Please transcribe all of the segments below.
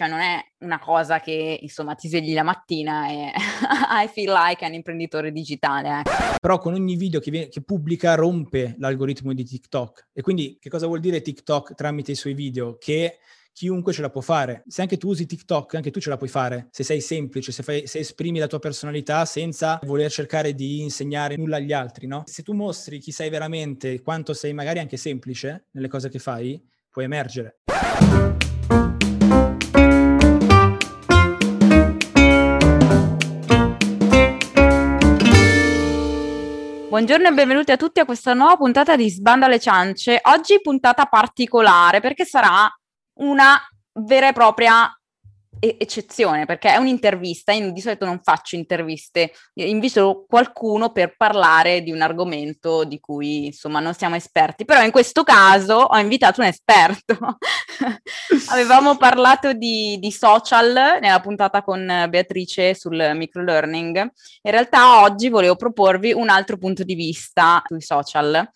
cioè non è una cosa che insomma ti svegli la mattina e I feel like un imprenditore digitale. Eh. Però con ogni video che, viene, che pubblica rompe l'algoritmo di TikTok. E quindi che cosa vuol dire TikTok tramite i suoi video? Che chiunque ce la può fare. Se anche tu usi TikTok, anche tu ce la puoi fare. Se sei semplice, se, fai, se, esprimi la tua personalità senza voler cercare di insegnare nulla agli altri, no? Se tu mostri chi sei veramente, quanto sei magari anche semplice nelle cose che fai, puoi emergere. Buongiorno e benvenuti a tutti a questa nuova puntata di Sbanda le ciance. Oggi puntata particolare perché sarà una vera e propria eccezione perché è un'intervista, io di solito non faccio interviste, invito qualcuno per parlare di un argomento di cui insomma non siamo esperti, però in questo caso ho invitato un esperto. Avevamo parlato di, di, social nella puntata con Beatrice sul microlearning, in realtà oggi volevo proporvi un altro punto di vista sui social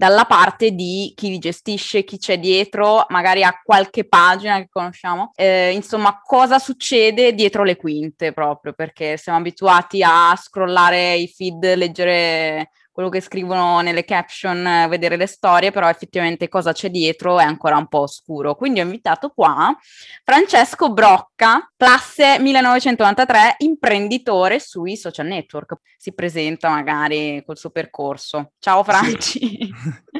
dalla parte di chi li gestisce, chi c'è dietro, magari a qualche pagina che conosciamo, eh, insomma cosa succede dietro le quinte proprio, perché siamo abituati a scrollare i feed, leggere quello che scrivono nelle caption, vedere le storie, però effettivamente cosa c'è dietro è ancora un po' oscuro. Quindi ho invitato qua Francesco Brocca, classe 1993, imprenditore sui social network. Si presenta magari col suo percorso. Ciao Franci.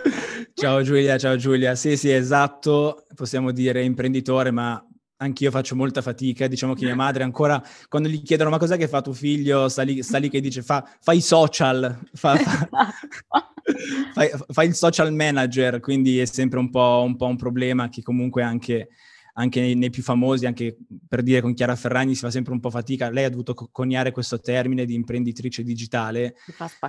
ciao Giulia, ciao Giulia. Sì, sì, esatto, possiamo dire imprenditore, ma anch'io faccio molta fatica, diciamo che mia madre ancora, quando gli chiedono ma cos'è che fa tuo figlio, sta lì, sta lì che dice fa, fa i social, fa, fa, fa, fa, il social manager, quindi è sempre un po' un, po un problema che comunque anche, anche nei, nei, più famosi, anche per dire con Chiara Ferragni si fa sempre un po' fatica, lei ha dovuto coniare questo termine di imprenditrice digitale,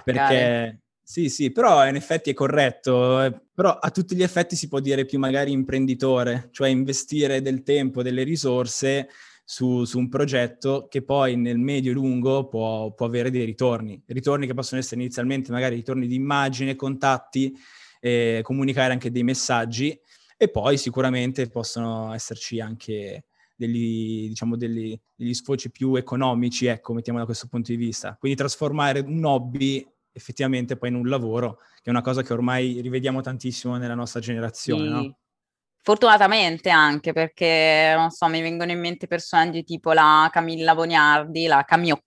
perché sì, sì, però in effetti è corretto, eh, però a tutti gli effetti si può dire più magari imprenditore, cioè investire del tempo, delle risorse su, su un progetto che poi nel medio e lungo può, può, avere dei ritorni, ritorni che possono essere inizialmente magari ritorni di immagine, contatti, eh, comunicare anche dei messaggi e poi sicuramente possono esserci anche degli, diciamo, degli, degli sfoci più economici, ecco, mettiamo da questo punto di vista. Quindi trasformare un hobby effettivamente poi in un lavoro, che è una cosa che ormai rivediamo tantissimo nella nostra generazione, sì. no? Fortunatamente anche perché, non so, mi vengono in mente personaggi tipo la Camilla Boniardi, la Camioc,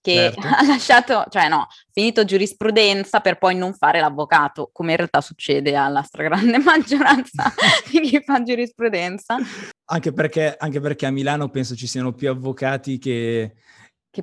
che certo. ha lasciato, cioè no, finito giurisprudenza per poi non fare l'avvocato, come in realtà succede alla stragrande maggioranza di chi fa giurisprudenza. Anche perché, anche perché a Milano penso ci siano più avvocati che,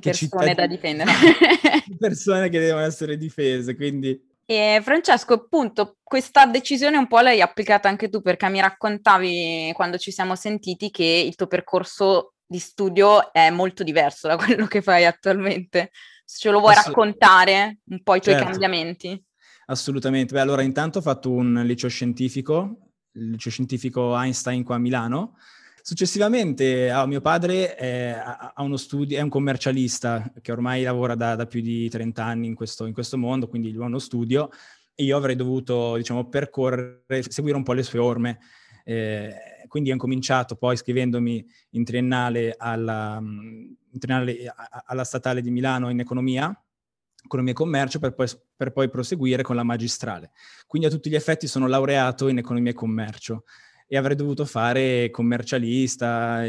che persone cittadini... da difendere. persone che devono essere difese, quindi... E Francesco, appunto, questa decisione un po' l'hai applicata anche tu perché mi raccontavi quando ci siamo sentiti che il tuo percorso di studio è molto diverso da quello che fai attualmente. Se ce lo vuoi Assolut- raccontare un po' i tuoi certo. cambiamenti? Assolutamente. Beh, allora intanto ho fatto un liceo scientifico, il liceo scientifico Einstein qua a Milano, Successivamente oh, mio padre è, uno studio, è un commercialista che ormai lavora da, da più di 30 anni in questo, in questo mondo, quindi lui ha uno studio e io avrei dovuto, diciamo, percorrere, seguire un po' le sue orme. Eh, quindi ho incominciato poi scrivendomi in triennale alla, in triennale alla statale di Milano in economia, economia e commercio, per poi, per poi proseguire con la magistrale. Quindi a tutti gli effetti sono laureato in economia e commercio e avrei dovuto fare commercialista,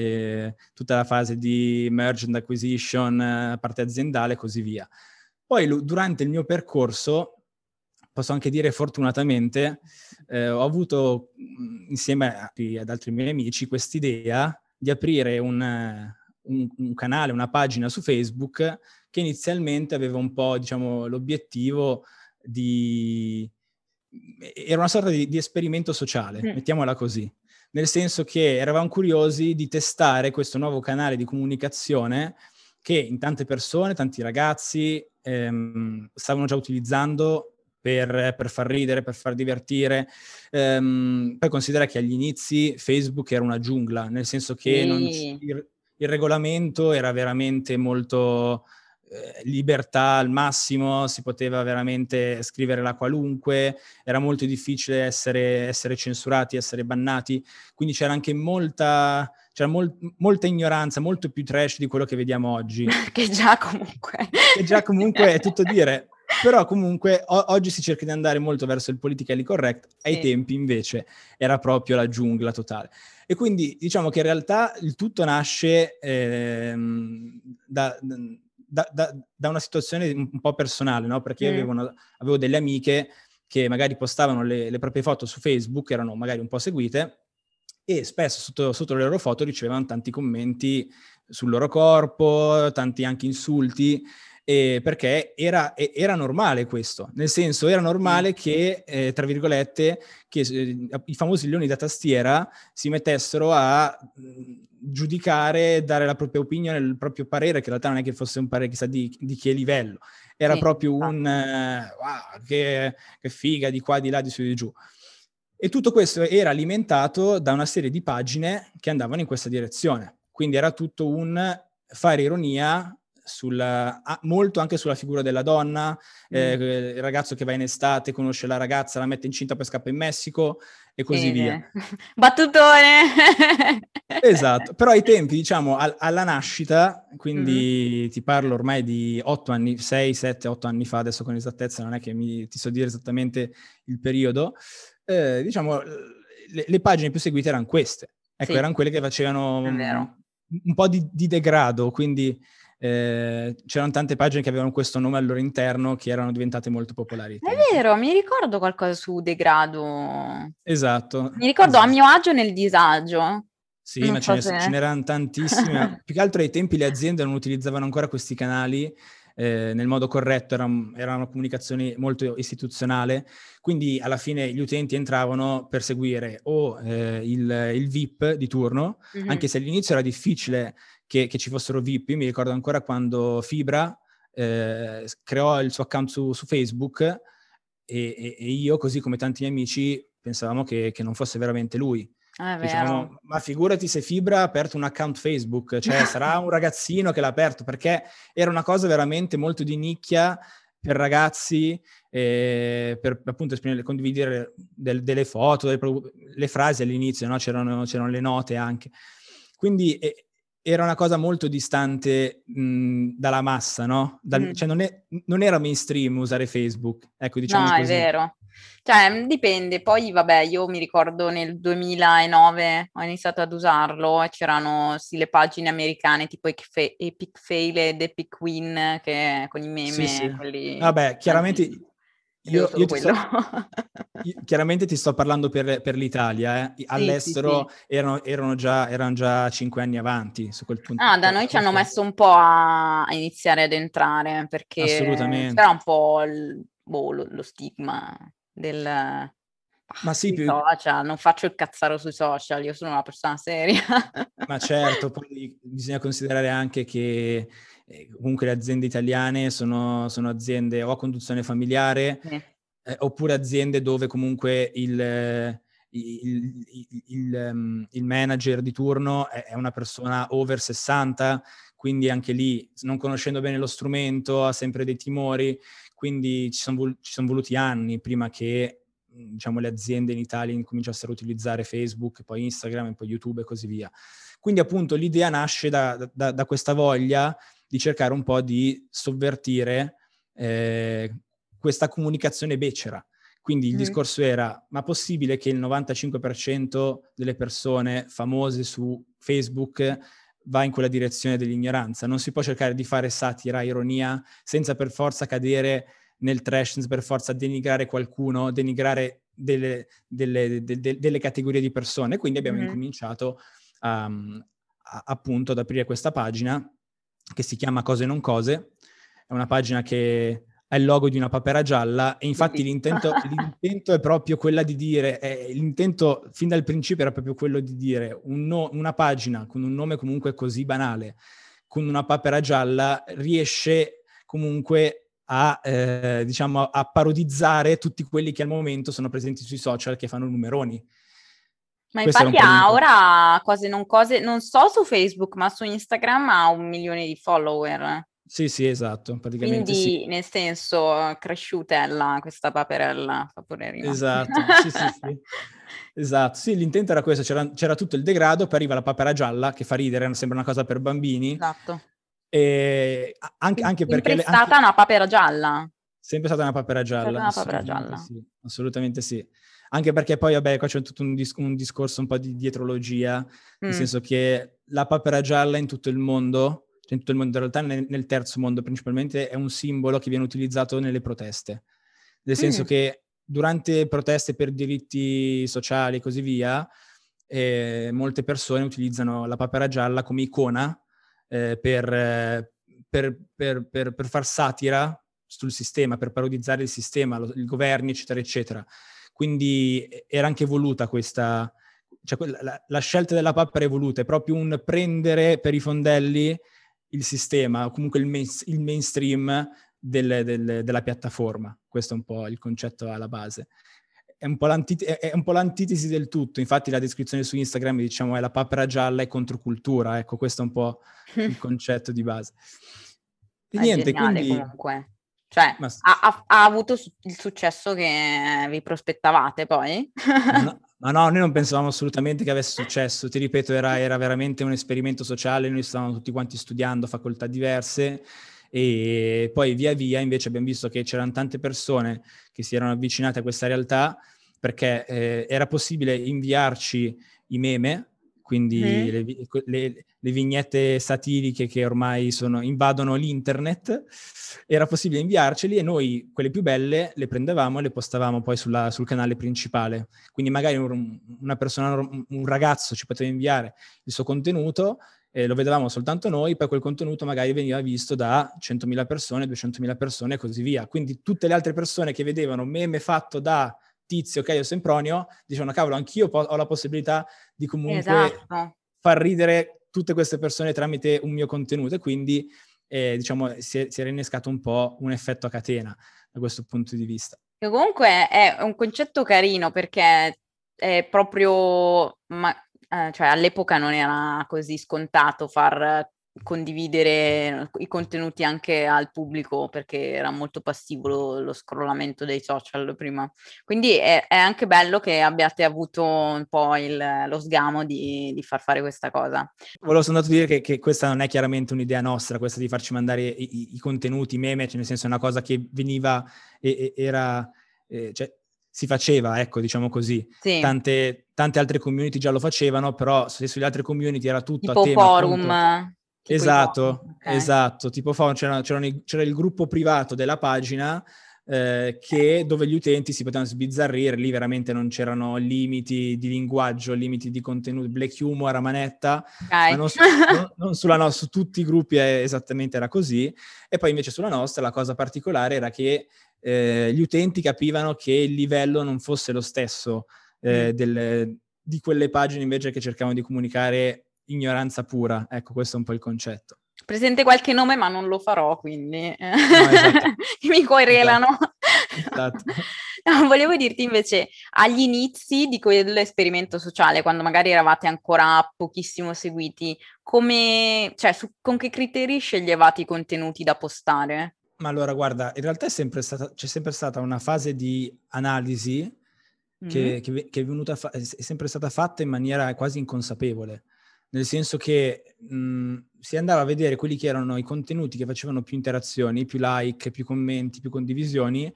tutta la fase di merchant acquisition, parte aziendale e così via. Poi durante il mio percorso, posso anche dire fortunatamente, eh, ho avuto insieme ad altri miei amici quest'idea di aprire un, un, un canale, una pagina su Facebook che inizialmente aveva un po', diciamo, l'obiettivo di era una sorta di, di esperimento sociale, mm. mettiamola così, nel senso che eravamo curiosi di testare questo nuovo canale di comunicazione che in tante persone, tanti ragazzi ehm, stavano già utilizzando per, per, far ridere, per far divertire. Um, poi considera che agli inizi Facebook era una giungla, nel senso che sì. non, il, il, regolamento era veramente molto eh, libertà al massimo, si poteva veramente scrivere la qualunque, era molto difficile essere, essere censurati, essere bannati, quindi c'era anche molta, c'era mol- molta ignoranza, molto più trash di quello che vediamo oggi. che già comunque... che già comunque è tutto dire. Però comunque o- oggi si cerca di andare molto verso il politically correct, ai sì. tempi invece era proprio la giungla totale. E quindi diciamo che in realtà il tutto nasce ehm, da, da, da, da, una situazione un po' personale, no? Perché mm. avevo, una, avevo, delle amiche che magari postavano le, le, proprie foto su Facebook, erano magari un po' seguite, e spesso sotto, sotto le loro foto ricevevano tanti commenti sul loro corpo, tanti anche insulti, eh, perché era, era, normale questo, nel senso era normale che, eh, tra virgolette, che eh, i famosi leoni da tastiera si mettessero a mh, giudicare, dare la propria opinione, il proprio parere, che in realtà non è che fosse un parere chissà di, di che livello, era sì, proprio un uh, wow, che, che figa di qua, di là, di su, di giù. E tutto questo era alimentato da una serie di pagine che andavano in questa direzione. Quindi era tutto un fare ironia sul, ah, molto anche sulla figura della donna, eh, mm. eh, il ragazzo che va in estate, conosce la ragazza, la mette incinta, poi scappa in Messico e così Bene. via. Battutone! esatto, però ai tempi, diciamo, al, alla nascita, quindi mm-hmm. ti parlo ormai di 8 anni, 6, 7, 8 anni fa, adesso con esattezza non è che mi, ti so dire esattamente il periodo, eh, diciamo, le, le, pagine più seguite erano queste. Ecco, sì. erano quelle che facevano un, un, po' di, di degrado, quindi eh, c'erano tante pagine che avevano questo nome al loro interno che erano diventate molto popolari. È vero, mi ricordo qualcosa su degrado. Esatto. Mi ricordo esatto. a mio agio nel disagio. Sì, non ma so ce, se... ce n'erano tantissime. Più che altro ai tempi le aziende non utilizzavano ancora questi canali eh, nel modo corretto, era, era, una comunicazione molto istituzionale, quindi alla fine gli utenti entravano per seguire o eh, il, il, VIP di turno, mm-hmm. anche se all'inizio era difficile che, che, ci fossero VIP. Mi ricordo ancora quando Fibra eh, creò il suo account su, su Facebook e, e, e, io, così come tanti miei amici, pensavamo che, che non fosse veramente lui. Ah, ma figurati se Fibra ha aperto un account Facebook, cioè sarà un ragazzino che l'ha aperto, perché era una cosa veramente molto di nicchia per ragazzi, eh, per appunto condividere del, delle foto, delle, le frasi all'inizio, no? c'erano, c'erano, le note anche. Quindi eh, era una cosa molto distante mh, dalla massa, no? Dal, mm. Cioè non, è, non, era mainstream usare Facebook, ecco diciamo no, così. è vero. Cioè, dipende. Poi, vabbè, io mi ricordo nel 2009 ho iniziato ad usarlo e c'erano sì, le pagine americane tipo Epic Fail ed Epic Win che con i meme, sì, sì. quelli... Vabbè, chiaramente... Io, io, ti sto, io, chiaramente ti sto parlando per, per l'Italia, eh. all'estero sì, sì. Erano, erano, già, erano, già, cinque anni avanti su quel punto. Ah, da noi ci hanno messo un po' a, a iniziare ad entrare perché Assolutamente. c'era un po' il, boh, lo, lo, stigma del... Ma sì, più... social, non faccio il cazzaro sui social, io sono una persona seria. Ma certo, poi bisogna considerare anche che eh, comunque le aziende italiane sono, sono aziende o a conduzione familiare eh, oppure aziende dove comunque il, il, il, um, il, manager di turno è, una persona over 60, quindi anche lì, non conoscendo bene lo strumento, ha sempre dei timori, quindi ci sono, vol- ci sono voluti anni prima che diciamo, le aziende in Italia incominciassero a utilizzare Facebook, poi Instagram, e poi YouTube e così via. Quindi appunto l'idea nasce da, da, da questa voglia di cercare un po' di sovvertire eh, questa comunicazione becera. Quindi il mm. discorso era, ma possibile che il 95% delle persone famose su Facebook va in quella direzione dell'ignoranza. Non si può cercare di fare satira, ironia, senza per forza cadere nel trash, senza per forza denigrare qualcuno, denigrare delle, delle, de, de, delle categorie di persone. Quindi abbiamo mm-hmm. incominciato a, a, appunto ad aprire questa pagina che si chiama Cose non cose. È una pagina che ha il logo di una papera gialla e infatti l'intento, l'intento è proprio quella di dire, eh, l'intento fin dal principio era proprio quello di dire un no, una pagina con un nome comunque così banale, con una papera gialla, riesce comunque a, eh, diciamo, a parodizzare tutti quelli che al momento sono presenti sui social che fanno numeroni. Ma Questo infatti ha ora cose non cose, non so su Facebook, ma su Instagram ha un milione di follower. Sì, sì, esatto, praticamente Quindi, sì. nel senso, cresciutella questa paperella, fa pure rimane. Esatto, sì, sì, sì. Esatto, sì, l'intento era questo, c'era, c'era, tutto il degrado, poi arriva la papera gialla, che fa ridere, sembra una cosa per bambini. Esatto. E anche, anche perché... Sempre stata anche... una papera gialla. Sempre stata una papera gialla. Una papera gialla. Sì, assolutamente sì. Anche perché poi, vabbè, qua c'è tutto un, dis- un discorso un po' di dietrologia, mm. nel senso che la papera gialla in tutto il mondo, cioè in tutto il mondo, in realtà nel, nel terzo mondo principalmente, è un simbolo che viene utilizzato nelle proteste. Nel senso mm. che durante proteste per diritti sociali e così via, eh, molte persone utilizzano la papera gialla come icona eh, per, eh, per, per, per, far satira sul sistema, per parodizzare il sistema, lo, il governo, eccetera, eccetera. Quindi era anche voluta questa, cioè la, la, scelta della papera è voluta, è proprio un prendere per i fondelli il sistema, o comunque il, main, il mainstream del, del, della piattaforma. Questo è un po' il concetto alla base. È un, è un, po l'antitesi del tutto, infatti la descrizione su Instagram diciamo è la papera gialla e controcultura, ecco questo è un po' il concetto di base. E niente, quindi... comunque. Cioè, Ma... ha, ha, avuto il successo che vi prospettavate poi? no, ma no, noi non pensavamo assolutamente che avesse successo. Ti ripeto, era, era veramente un esperimento sociale, noi stavamo tutti quanti studiando facoltà diverse e poi via via invece abbiamo visto che c'erano tante persone che si erano avvicinate a questa realtà perché eh, era possibile inviarci i meme, quindi mm. le, le, le, vignette satiriche che ormai sono, invadono l'internet, era possibile inviarceli e noi quelle più belle le prendevamo e le postavamo poi sulla, sul canale principale. Quindi magari un, una persona, un ragazzo ci poteva inviare il suo contenuto eh, lo vedevamo soltanto noi, poi quel contenuto magari veniva visto da 100.000 persone, 200.000 persone e così via. Quindi tutte le altre persone che vedevano meme fatto da Tizio, Caio Sempronio, dicevano cavolo, anch'io po- ho la possibilità di comunque esatto. far ridere tutte queste persone tramite un mio contenuto e quindi eh, diciamo si, è, si era innescato un po' un effetto a catena da questo punto di vista. E comunque è un concetto carino perché è proprio, ma eh, cioè all'epoca non era così scontato far condividere i contenuti anche al pubblico perché era molto passivo lo, lo scrollamento dei social prima. Quindi è, è, anche bello che abbiate avuto un po' il, lo sgamo di, di, far fare questa cosa. Volevo soltanto dire che, che, questa non è chiaramente un'idea nostra, questa di farci mandare i, i, i contenuti, i meme, cioè nel senso è una cosa che veniva e, e era... Eh, cioè, si faceva, ecco, diciamo così. Sì. Tante, tante, altre community già lo facevano, però se sulle altre community era tutto tipo a tema... Forum. Appunto, esatto, okay. esatto, tipo forum, c'era, c'era, c'era, il gruppo privato della pagina eh, che, dove gli utenti si potevano sbizzarrire, lì veramente non c'erano limiti di linguaggio, limiti di contenuto, black humor a manetta, okay. ma non, su, non, non sulla no, su tutti i gruppi esattamente era così, e poi invece sulla nostra la cosa particolare era che eh, gli utenti capivano che il livello non fosse lo stesso eh, mm. del, di quelle pagine invece che cercavano di comunicare ignoranza pura. Ecco, questo è un po' il concetto. Presente qualche nome, ma non lo farò, quindi no, esatto. mi querelano. Esatto. No, volevo dirti invece, agli inizi di quell'esperimento sociale, quando magari eravate ancora pochissimo seguiti, come, cioè, su, con che criteri sceglievate i contenuti da postare? Ma allora, guarda, in realtà è sempre stata, c'è sempre stata una fase di analisi mm-hmm. che, che, che, è, venuta fa- è sempre stata fatta in maniera quasi inconsapevole, nel senso che mh, si andava a vedere quelli che erano i contenuti che facevano più interazioni, più like, più commenti, più condivisioni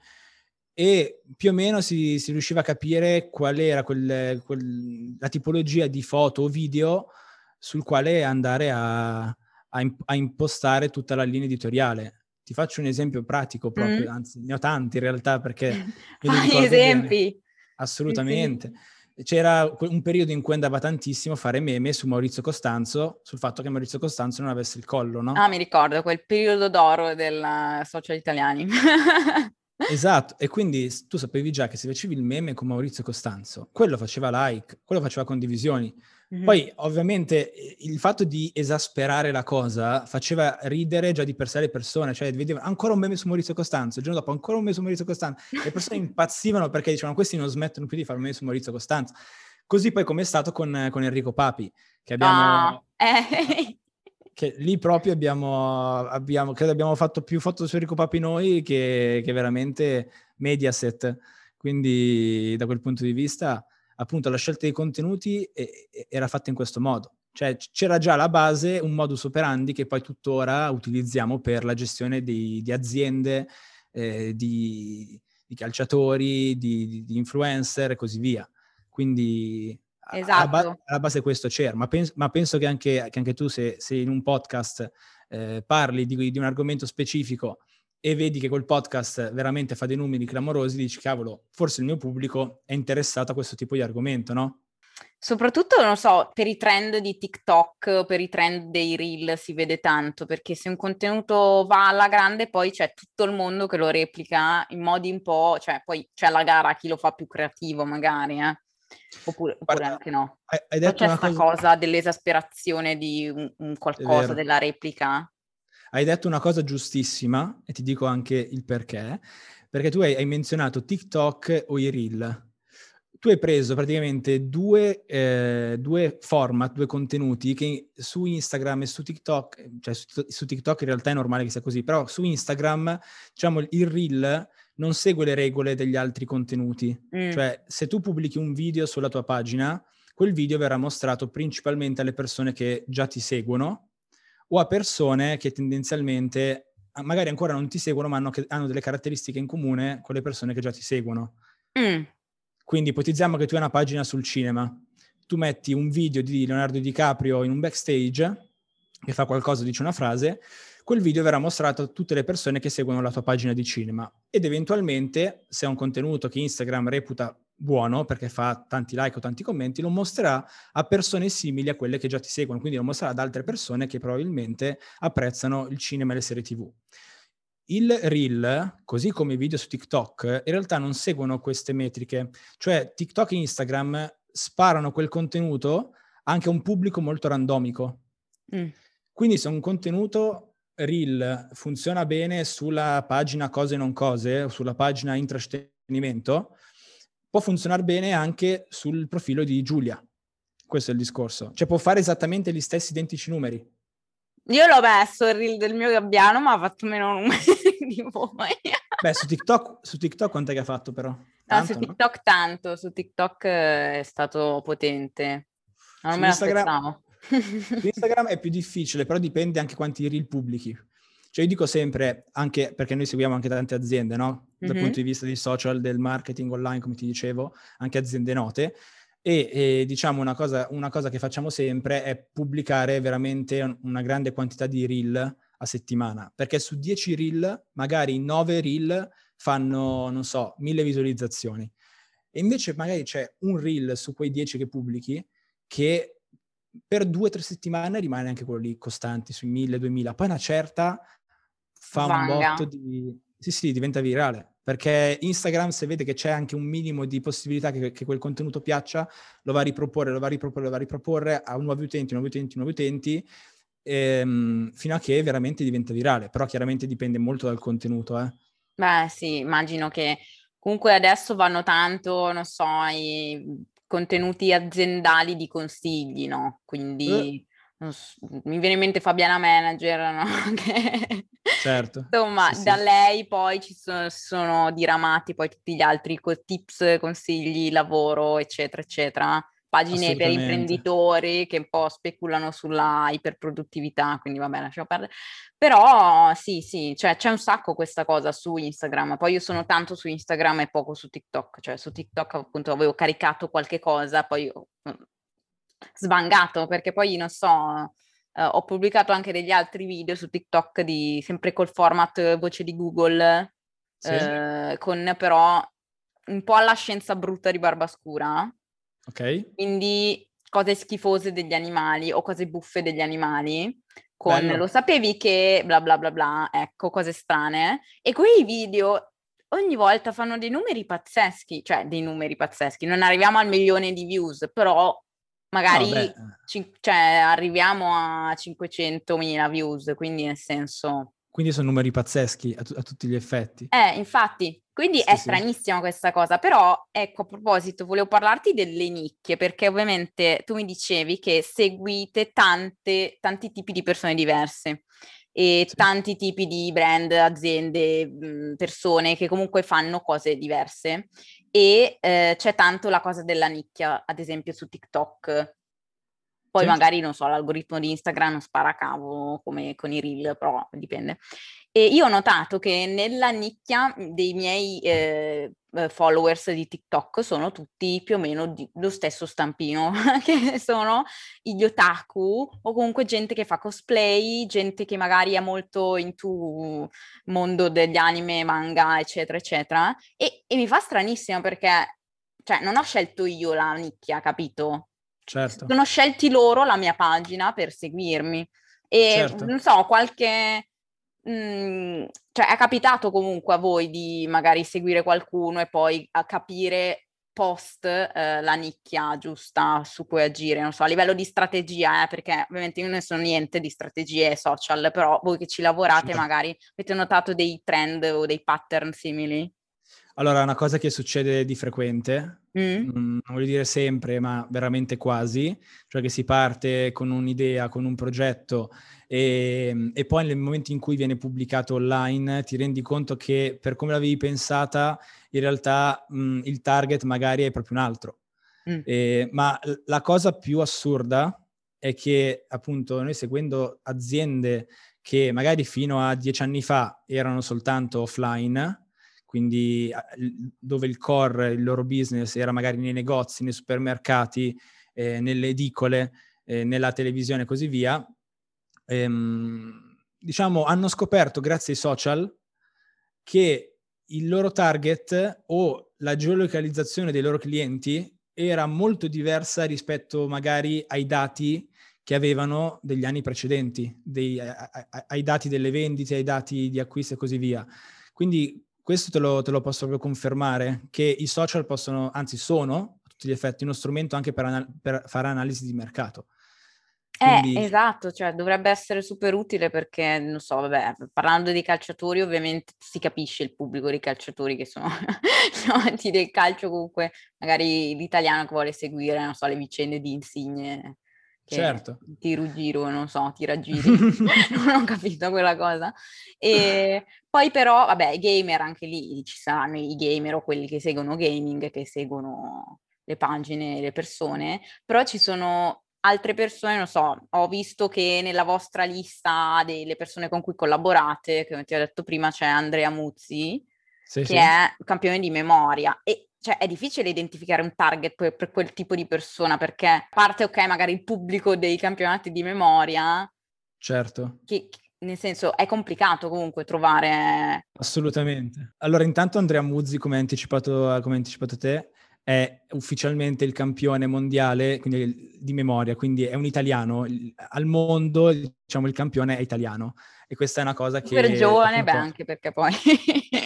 e più o meno si, si riusciva a capire qual era quel, quel, la tipologia di foto o video sul quale andare a, a, a impostare tutta la linea editoriale ti faccio un esempio pratico proprio, mm. anzi ne ho tanti in realtà perché... Fai esempi! Bene. Assolutamente. Sì. C'era un periodo in cui andava tantissimo a fare meme su Maurizio Costanzo, sul fatto che Maurizio Costanzo non avesse il collo, no? Ah, mi ricordo, quel periodo d'oro del social italiani. Esatto, e quindi tu sapevi già che se facevi il meme con Maurizio Costanzo, quello faceva like, quello faceva condivisioni, Mm-hmm. Poi ovviamente il fatto di esasperare la cosa faceva ridere già di per sé le persone, cioè vedevano ancora un meme su Maurizio Costanzo, il giorno dopo ancora un meme su Maurizio Costanzo, le persone impazzivano perché dicevano questi non smettono più di fare un meme su Maurizio Costanzo. Così poi come è stato con, con Enrico Papi, che abbiamo... Ah, eh. Che lì proprio abbiamo, abbiamo, credo abbiamo fatto più foto su Enrico Papi noi che, che veramente Mediaset. Quindi da quel punto di vista appunto la scelta dei contenuti era fatta in questo modo. Cioè c'era già la base, un modus operandi che poi tuttora utilizziamo per la gestione di, di aziende, eh, di, di, calciatori, di, di, influencer e così via. Quindi esatto. alla, ba- alla, base questo c'era, ma, pens- ma penso che anche, che anche, tu se, se in un podcast eh, parli di, un argomento specifico e vedi che quel podcast veramente fa dei numeri clamorosi, dici cavolo, forse il mio pubblico è interessato a questo tipo di argomento, no? Soprattutto, non so, per i trend di TikTok, per i trend dei reel si vede tanto, perché se un contenuto va alla grande poi c'è tutto il mondo che lo replica in modi un po', cioè poi c'è la gara a chi lo fa più creativo magari, eh. Oppure, oppure Guarda, anche no. Hai, hai detto c'è questa cosa... cosa... dell'esasperazione di un, un qualcosa, della replica. Hai detto una cosa giustissima e ti dico anche il perché, perché tu hai, hai menzionato TikTok o i reel tu hai preso praticamente due, eh, due, format, due contenuti che su Instagram e su TikTok, cioè su, su, TikTok in realtà è normale che sia così, però su Instagram, diciamo, il reel non segue le regole degli altri contenuti. Mm. Cioè, se tu pubblichi un video sulla tua pagina, quel video verrà mostrato principalmente alle persone che già ti seguono o a persone che tendenzialmente magari ancora non ti seguono, ma hanno, hanno delle caratteristiche in comune con le persone che già ti seguono. Mm. Quindi ipotizziamo che tu hai una pagina sul cinema, tu metti un video di Leonardo DiCaprio in un backstage che fa qualcosa, dice una frase, quel video verrà mostrato a tutte le persone che seguono la tua pagina di cinema ed eventualmente, se è un contenuto che Instagram reputa buono perché fa tanti like o tanti commenti, lo mostrerà a persone simili a quelle che già ti seguono, quindi lo mostrerà ad altre persone che probabilmente apprezzano il cinema e le serie TV. Il reel, così come i video su TikTok, in realtà non seguono queste metriche, cioè TikTok e Instagram sparano quel contenuto anche a un pubblico molto randomico. Mm. Quindi se un contenuto reel funziona bene sulla pagina cose non cose, o sulla pagina intrattenimento, può funzionare bene anche sul profilo di Giulia. Questo è il discorso. Cioè può fare esattamente gli stessi identici numeri. Io l'ho messo il reel del mio gabbiano, ma ha fatto meno numeri di voi. Beh, su TikTok, su TikTok quant'è che ha fatto però? Tanto, no, su TikTok no? tanto, su TikTok eh, è stato potente. Non su me Instagram, su Instagram è più difficile, però dipende anche quanti reel pubblichi. Cioè io dico sempre, anche perché noi seguiamo anche tante aziende, no? Dal mm-hmm. punto di vista dei social, del marketing online, come ti dicevo, anche aziende note e, e diciamo una cosa, una cosa, che facciamo sempre è pubblicare veramente una grande quantità di reel a settimana, perché su 10 reel, magari 9 reel fanno, non so, mille visualizzazioni. E invece magari c'è un reel su quei 10 che pubblichi che per due o tre settimane rimane anche quello lì costanti, sui 1000-2000. Poi una certa fa Vanga. un botto di... Sì, sì, diventa virale perché Instagram se vede che c'è anche un minimo di possibilità che, che, quel contenuto piaccia, lo va a riproporre, lo va a riproporre, lo va a riproporre a nuovi utenti, nuovi utenti, nuovi utenti, ehm, fino a che veramente diventa virale. Però chiaramente dipende molto dal contenuto. Eh. Beh sì, immagino che comunque adesso vanno tanto, non so, i contenuti aziendali di consigli, no? Quindi... Eh mi viene in mente Fabiana Manager, no? che... Certo. Insomma, sì, da sì. lei poi ci sono, sono, diramati poi tutti gli altri tips, consigli, lavoro, eccetera, eccetera. Pagine per imprenditori che un po' speculano sulla iperproduttività, quindi vabbè, lasciamo perdere. Però sì, sì, cioè c'è un sacco questa cosa su Instagram. Poi io sono tanto su Instagram e poco su TikTok. Cioè su TikTok appunto avevo caricato qualche cosa, poi svangato perché poi non so, eh, ho pubblicato anche degli altri video su TikTok di sempre col format voce di Google, sì. eh, con però un po' alla scienza brutta di Barbascura. Ok. Quindi cose schifose degli animali o cose buffe degli animali. Con Bello. lo sapevi che bla bla bla bla, ecco, cose strane. E quei video ogni volta fanno dei numeri pazzeschi, cioè dei numeri pazzeschi. Non arriviamo al milione di views, però magari no, cin- cioè, arriviamo a 500.000 views, quindi nel senso... Quindi sono numeri pazzeschi a, t- a tutti gli effetti. Eh, infatti, quindi sì, è sì. stranissima questa cosa, però ecco, a proposito, volevo parlarti delle nicchie, perché ovviamente tu mi dicevi che seguite tante, tanti tipi di persone diverse. e sì. tanti tipi di brand, aziende, persone che comunque fanno cose diverse e eh, c'è tanto la cosa della nicchia, ad esempio su TikTok. Poi sì. magari, non so, l'algoritmo di Instagram spara a cavo come con i reel, però dipende. E io ho notato che nella nicchia dei miei eh, eh followers di TikTok sono tutti più o meno di, lo stesso stampino, che sono gli otaku o comunque gente che fa cosplay, gente che magari è molto into mondo degli anime, manga, eccetera, eccetera. E, e mi fa stranissimo perché, cioè, non ho scelto io la nicchia, capito? Certo. Sono scelti loro la mia pagina per seguirmi. E certo. non so, qualche Mhmm, cioè è capitato comunque a voi di magari seguire qualcuno e poi a capire post eh, la nicchia giusta su cui agire, non so, a livello di strategia, eh, perché ovviamente io non so niente di strategie social, però voi che ci lavorate magari avete notato dei trend o dei pattern simili? Allora, una cosa che succede di frequente, mm. non voglio dire sempre, ma veramente quasi, cioè che si parte con un'idea, con un progetto e, ehm, e, poi nel momento in cui viene pubblicato online ti rendi conto che per come l'avevi pensata, in realtà mh, il target magari è proprio un altro. Mm. E, ma la cosa più assurda è che appunto noi seguendo aziende che magari fino a dieci anni fa erano soltanto offline, quindi dove il core, il loro business era magari nei negozi, nei supermercati, eh, nelle edicole, eh, nella televisione e così via, ehm, diciamo, hanno scoperto grazie ai social che il loro target o la geolocalizzazione dei loro clienti era molto diversa rispetto magari ai dati che avevano degli anni precedenti, dei, ai dati delle vendite, ai dati di acquisto e così via. Quindi questo te lo, te lo posso proprio confermare, che i social possono, anzi sono, a tutti gli effetti, uno strumento anche per, anal- per fare analisi di mercato. Quindi... Eh, esatto, cioè dovrebbe essere super utile perché, non so, vabbè, parlando di calciatori ovviamente si capisce il pubblico dei calciatori che sono amanti del calcio, comunque magari l'italiano che vuole seguire, non so, le vicende di Insigne certo. tiro giro, non so, tira giri, non ho capito quella cosa. E poi però, vabbè, i gamer anche lì ci saranno i gamer o quelli che seguono gaming, che seguono le pagine, le persone, però ci sono altre persone, non so, ho visto che nella vostra lista delle persone con cui collaborate, come ti ho detto prima, c'è Andrea Muzzi, sì, che sì. è campione di memoria. E cioè è difficile identificare un target per, per, quel tipo di persona, perché a parte, ok, magari il pubblico dei campionati di memoria. Certo. Che, nel senso, è complicato comunque trovare... Assolutamente. Allora, intanto Andrea Muzzi, come hai anticipato, come hai anticipato te, è ufficialmente il campione mondiale quindi, di memoria, quindi è un italiano. Al mondo, diciamo, il campione è italiano. E questa è una cosa che... Per giovane, appunto, beh, anche perché poi...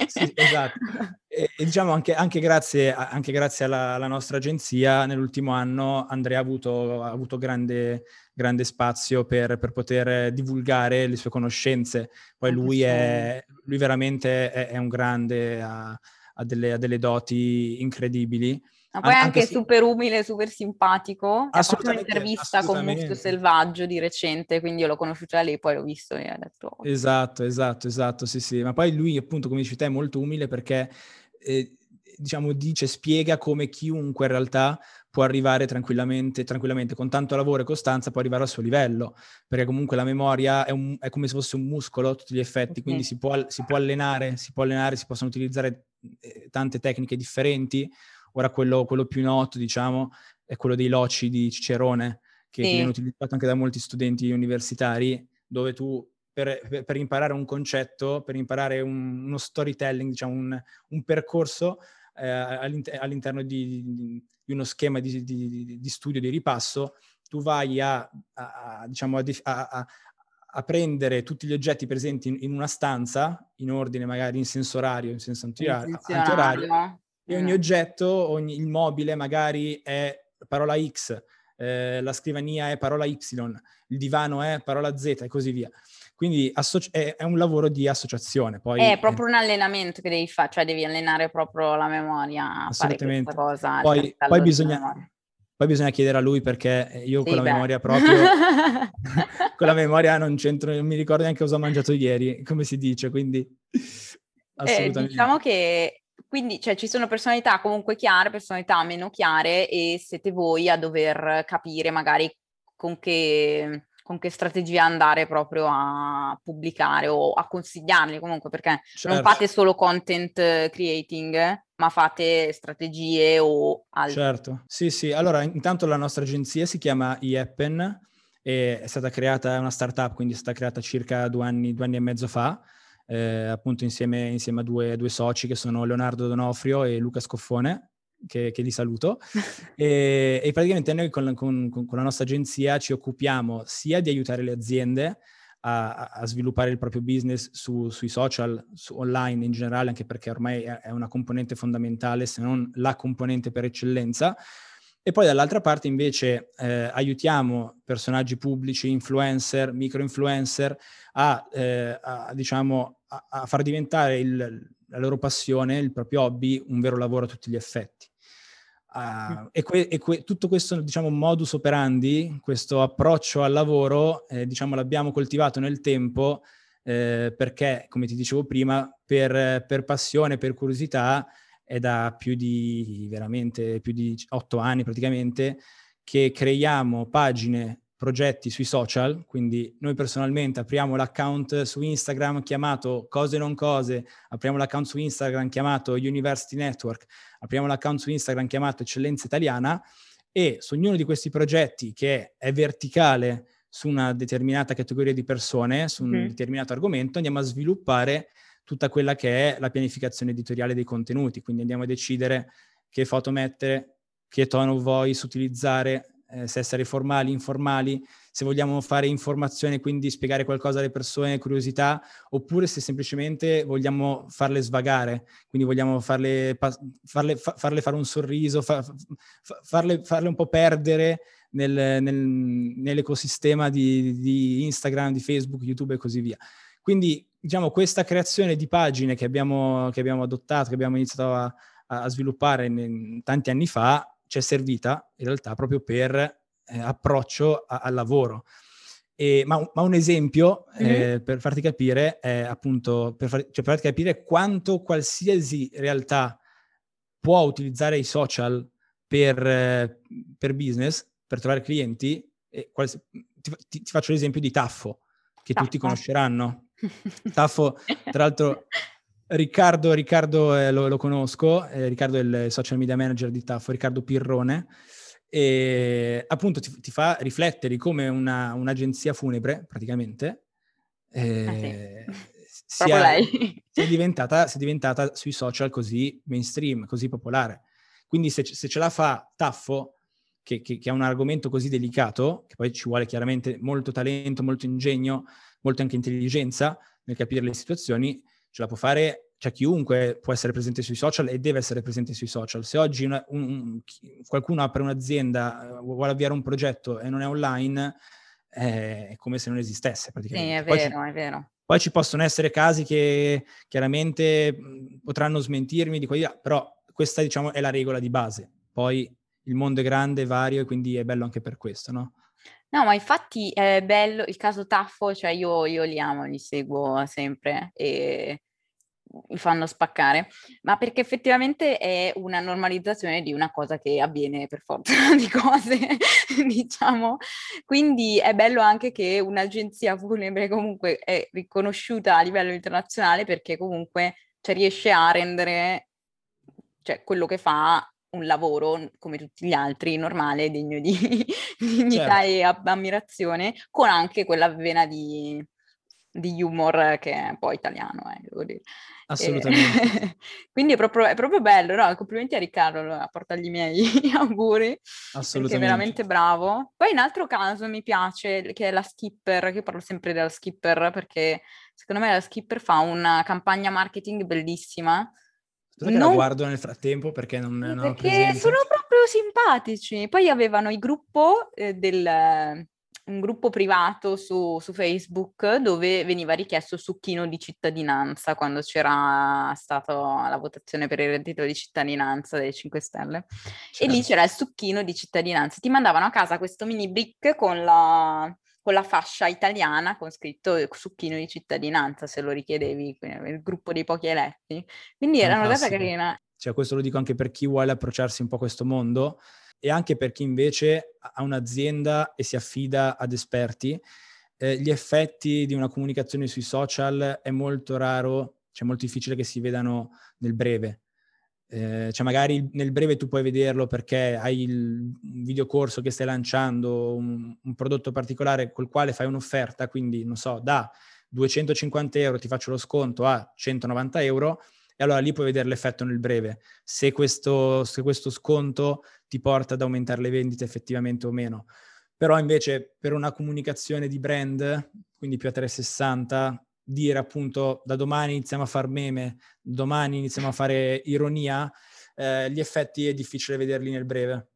sì, esatto. E, e diciamo anche, anche, grazie, anche grazie alla, alla, nostra agenzia, nell'ultimo anno Andrea ha avuto, ha avuto grande, grande, spazio per, per, poter divulgare le sue conoscenze. Poi lui, è, lui veramente è, è un grande, ha, ha, delle, ha delle doti incredibili. Ma poi An- anche, anche super umile, super simpatico. Ha fatto un'intervista con Muschio Selvaggio di recente, quindi io l'ho conosciuto da lì, poi l'ho visto e ho detto... Oh". Esatto, esatto, esatto, sì, sì. Ma poi lui, appunto, come dici te, è molto umile perché, eh, diciamo, dice, spiega come chiunque in realtà può arrivare tranquillamente, tranquillamente, con tanto lavoro e costanza, può arrivare al suo livello, perché comunque la memoria è, un, è come se fosse un muscolo a tutti gli effetti, okay. quindi si può, si può allenare, si può allenare, si possono utilizzare tante tecniche differenti, Ora quello, quello più noto, diciamo, è quello dei loci di Cicerone, che, sì. viene utilizzato anche da molti studenti universitari, dove tu per, per, imparare un concetto, per imparare un, uno storytelling, diciamo un, un percorso eh, all'inter- all'interno di, di, di, uno schema di, di, studio, di ripasso, tu vai a, a, a, diciamo, a, a prendere tutti gli oggetti presenti in, in, una stanza, in ordine magari in senso orario, in senso antiorario, antiorario e ogni oggetto, ogni immobile magari è parola X, eh, la scrivania è parola Y, il divano è parola Z e così via. Quindi associ- è, è, un lavoro di associazione. Poi, è proprio eh, un allenamento che devi fare, cioè devi allenare proprio la memoria. Assolutamente. Cosa, poi, poi bisogna, Poi bisogna chiedere a lui perché io sì, con la beh. memoria proprio, con la memoria non c'entro, non mi ricordo neanche cosa ho mangiato ieri, come si dice, quindi eh, assolutamente. Eh, diciamo che quindi cioè, ci sono personalità comunque chiare, personalità meno chiare e siete voi a dover capire magari con che, con che strategia andare proprio a pubblicare o a consigliarli comunque perché certo. non fate solo content creating ma fate strategie o altro. Certo, sì sì, allora intanto la nostra agenzia si chiama IEPEN e è stata creata, è una startup, quindi è stata creata circa due anni, due anni e mezzo fa, eh, appunto insieme, insieme a due, due, soci che sono Leonardo Donofrio e Luca Scoffone, che, che li saluto. e, e, praticamente noi con, con, con, la nostra agenzia ci occupiamo sia di aiutare le aziende a, a sviluppare il proprio business su, sui social, su online in generale, anche perché ormai è una componente fondamentale, se non la componente per eccellenza. E poi dall'altra parte invece eh, aiutiamo personaggi pubblici, influencer, micro-influencer a, eh, a, diciamo, a, a far diventare il, la loro passione, il proprio hobby, un vero lavoro a tutti gli effetti. Uh, e, que- e que- tutto questo diciamo, modus operandi, questo approccio al lavoro, eh, diciamo, l'abbiamo coltivato nel tempo eh, perché, come ti dicevo prima, per, per, passione, per curiosità, è da più di veramente più di otto anni praticamente che creiamo pagine progetti sui social, quindi noi personalmente apriamo l'account su Instagram chiamato Cose non cose, apriamo l'account su Instagram chiamato University Network, apriamo l'account su Instagram chiamato Eccellenza Italiana e su ognuno di questi progetti che è verticale su una determinata categoria di persone, su un mm. determinato argomento, andiamo a sviluppare tutta quella che è la pianificazione editoriale dei contenuti, quindi andiamo a decidere che foto mettere, che tono voice utilizzare, eh, se essere formali, informali, se vogliamo fare informazione, quindi spiegare qualcosa alle persone, curiosità, oppure se semplicemente vogliamo farle svagare, quindi vogliamo farle, farle, farle fare un sorriso, fa, farle, farle, un po' perdere nel, nel, nell'ecosistema di, di Instagram, di Facebook, YouTube e così via. Quindi, diciamo, questa creazione di pagine che abbiamo, che abbiamo adottato, che abbiamo iniziato a, a sviluppare in, tanti anni fa, ci è servita in realtà proprio per eh, approccio a, al lavoro. E, ma, ma, un esempio mm-hmm. eh, per farti capire è appunto per, far, cioè per farti capire quanto qualsiasi realtà può utilizzare i social per, eh, per business, per trovare clienti. Quals- ti, ti, ti, faccio l'esempio di Taffo, che Taffo. tutti conosceranno. Taffo, tra l'altro, Riccardo, Riccardo eh, lo, lo, conosco, eh, Riccardo è il social media manager di Taffo, Riccardo Pirrone, e appunto ti, ti fa riflettere come una, un'agenzia funebre, praticamente, eh, ah, sì. sia, sia, diventata, sia, diventata, sui social così mainstream, così popolare. Quindi se, se ce la fa Taffo, che, che, che, ha un argomento così delicato, che poi ci vuole chiaramente molto talento, molto ingegno, molto anche intelligenza nel capire le situazioni, ce la può fare, cioè chiunque può essere presente sui social e deve essere presente sui social. Se oggi una, un, qualcuno apre un'azienda, eh, vuole avviare un progetto e non è online, eh, è come se non esistesse praticamente. Sì, è poi vero, ci, è vero. Poi ci possono essere casi che chiaramente potranno smentirmi di qua di là, però questa diciamo è la regola di base. Poi il mondo è grande, vario e quindi è bello anche per questo, no? No, ma infatti è bello il caso Taffo, cioè io, io li amo, li seguo sempre e mi fanno spaccare, ma perché effettivamente è una normalizzazione di una cosa che avviene per forza di cose, diciamo. Quindi è bello anche che un'agenzia funebre comunque è riconosciuta a livello internazionale perché comunque cioè, riesce a rendere cioè, quello che fa un lavoro come tutti gli altri, normale, degno di dignità certo. e ammirazione, con anche quella vena di, di humor che è un po' italiano, eh, devo dire. Assolutamente. E, quindi è proprio, è proprio, bello, no? Complimenti a Riccardo, allora, portagli i miei auguri. Assolutamente. Perché è veramente bravo. Poi in altro caso mi piace, che è la Skipper, che parlo sempre della Skipper, perché secondo me la Skipper fa una campagna marketing bellissima, Aspetta non... che la guardo nel frattempo perché non, non perché sono proprio simpatici. Poi avevano il gruppo eh, del, un gruppo privato su, su, Facebook dove veniva richiesto succhino di cittadinanza quando c'era stata la votazione per il reddito di cittadinanza delle 5 Stelle. Certo. E lì certo. c'era il succhino di cittadinanza. Ti mandavano a casa questo mini brick con la, con la fascia italiana con scritto succhino di cittadinanza se lo richiedevi, il gruppo dei pochi eletti. Quindi era una cosa carina. Cioè, questo lo dico anche per chi vuole approcciarsi un po' a questo mondo e anche per chi invece ha un'azienda e si affida ad esperti. Eh, gli effetti di una comunicazione sui social è molto raro, cioè molto difficile che si vedano nel breve. Eh, cioè magari nel breve tu puoi vederlo perché hai il videocorso che stai lanciando, un, un, prodotto particolare col quale fai un'offerta, quindi non so, da 250 euro ti faccio lo sconto a 190 euro e allora lì puoi vedere l'effetto nel breve, se questo, se questo sconto ti porta ad aumentare le vendite effettivamente o meno. Però invece per una comunicazione di brand, quindi più a 360, dire appunto da domani iniziamo a fare meme, domani iniziamo a fare ironia, eh, gli effetti è difficile vederli nel breve.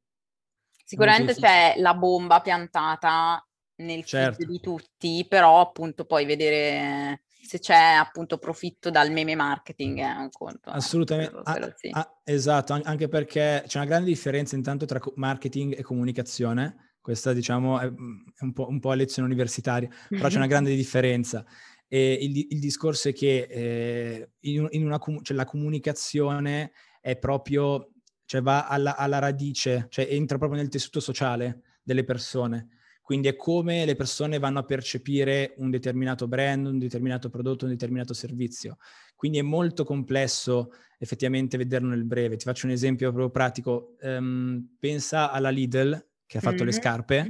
Sicuramente c'è la bomba piantata nel certo. di tutti, però appunto poi vedere se c'è appunto profitto dal meme marketing è un conto. Eh, Assolutamente, eh, quello sì. ah, esatto, anche perché c'è una grande differenza intanto tra marketing e comunicazione, questa diciamo è, un, po', un po' a lezione universitaria, però c'è una grande differenza. E il, il, discorso è che eh, in, in una, cioè la comunicazione è proprio, cioè va alla, alla, radice, cioè entra proprio nel tessuto sociale delle persone. Quindi è come le persone vanno a percepire un determinato brand, un determinato prodotto, un determinato servizio. Quindi è molto complesso effettivamente vederlo nel breve. Ti faccio un esempio proprio pratico. Um, pensa alla Lidl che ha fatto mm-hmm. le scarpe,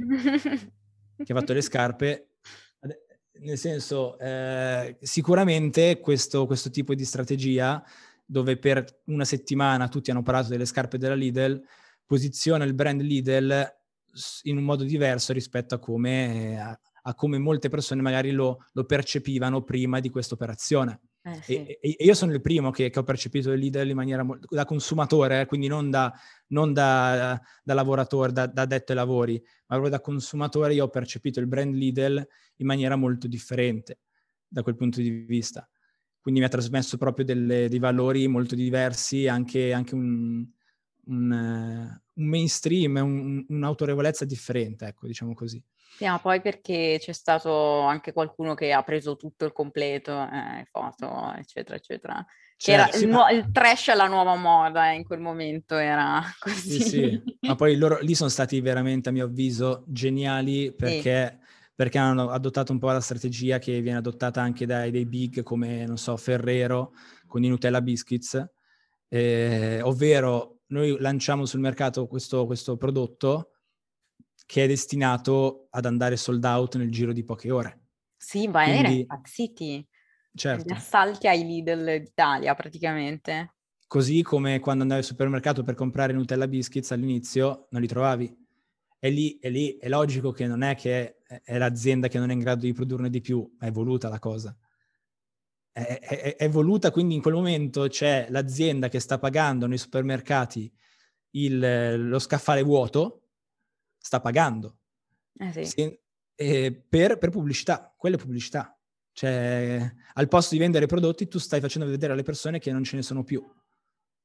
che ha fatto le scarpe nel senso, eh, sicuramente questo, questo, tipo di strategia, dove per una settimana tutti hanno parlato delle scarpe della Lidl, posiziona il brand Lidl in un modo diverso rispetto a come, a, a come molte persone magari lo, lo percepivano prima di questa operazione. Eh, sì. e, e, io sono il primo che, che ho percepito il leader in maniera molto, da consumatore, eh, quindi non, da, non da, da, lavoratore, da, da detto ai lavori, ma proprio da consumatore io ho percepito il brand Lidl in maniera molto differente da quel punto di vista. Quindi mi ha trasmesso proprio delle, dei valori molto diversi, anche, anche un, un, un, mainstream, un, un'autorevolezza differente, ecco, diciamo così. Sì, ma poi perché c'è stato anche qualcuno che ha preso tutto il completo, eh, foto, eccetera, eccetera. Certo, sì, il, ma... il, trash alla nuova moda eh, in quel momento era così. Sì, sì. ma poi loro lì sono stati veramente, a mio avviso, geniali perché, sì. perché hanno adottato un po' la strategia che viene adottata anche dai dei big come, non so, Ferrero con i Nutella Biscuits, eh, ovvero noi lanciamo sul mercato questo, questo prodotto che è destinato ad andare sold out nel giro di poche ore. Sì, ma Quindi, era impazziti. Certo. Gli assalti ai Lidl d'Italia praticamente. Così come quando andavi al supermercato per comprare Nutella Biscuits all'inizio non li trovavi. E lì, e lì è logico che non è che è l'azienda che non è in grado di produrne di più, è voluta la cosa. È, è, è, voluta, quindi in quel momento c'è l'azienda che sta pagando nei supermercati il, lo scaffale vuoto sta pagando. Eh sì. Se, eh, per, per, pubblicità, quelle pubblicità. Cioè, al posto di vendere prodotti, tu stai facendo vedere alle persone che non ce ne sono più.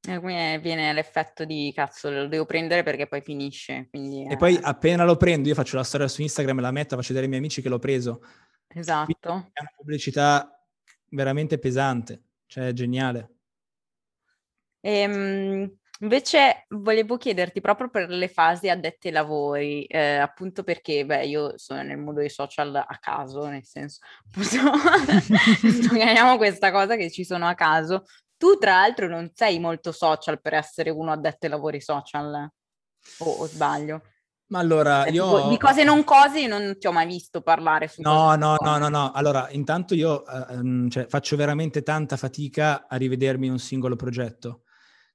E quindi viene l'effetto di cazzo, lo devo prendere perché poi finisce. Quindi, e poi appena lo prendo, io faccio la storia su Instagram e la metto, faccio vedere ai miei amici che l'ho preso. Esatto. Quindi è una pubblicità veramente pesante, cioè geniale. Ehm, Invece volevo chiederti proprio per le fasi addette ai lavori, eh, appunto perché beh, io sono nel mondo dei social a caso, nel senso, sdoganiamo questa cosa che ci sono a caso. Tu tra l'altro non sei molto social per essere uno addetto ai lavori social, o, o sbaglio? Ma allora, cioè, io... Di cose non cose non ti ho mai visto parlare. Su no, no, no, no, no. Allora, intanto io eh, cioè, faccio veramente tanta fatica a rivedermi un singolo progetto.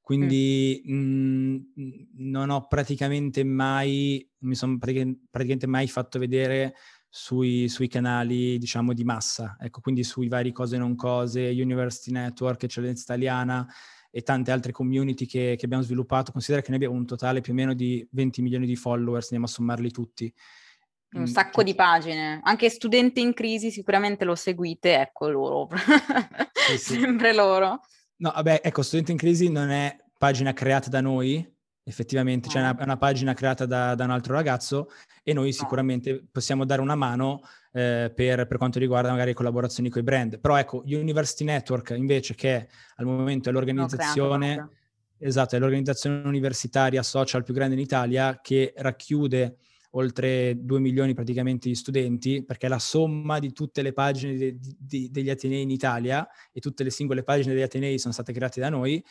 Quindi mm. mh, non ho praticamente mai, mi sono praticamente mai fatto vedere sui, sui, canali, diciamo, di massa. Ecco, quindi sui vari cose non cose, University Network, Eccellenza Italiana e tante altre community che, che, abbiamo sviluppato. Considera che noi abbiamo un totale più o meno di 20 milioni di followers, andiamo a sommarli tutti. un sacco di pagine, anche studenti in crisi sicuramente lo seguite, ecco loro, sì, sì. sempre loro. No, vabbè, ecco, studenti in crisi non è pagina creata da noi, effettivamente, c'è cioè una, una, pagina creata da, da, un altro ragazzo e noi sicuramente possiamo dare una mano eh, per, per, quanto riguarda magari collaborazioni con i brand. Però ecco, University Network invece che al momento è l'organizzazione, esatto, è l'organizzazione universitaria social più grande in Italia che racchiude oltre 2 milioni praticamente di studenti, perché la somma di tutte le pagine de, de, degli Atenei in Italia e tutte le singole pagine degli Atenei sono state create da noi,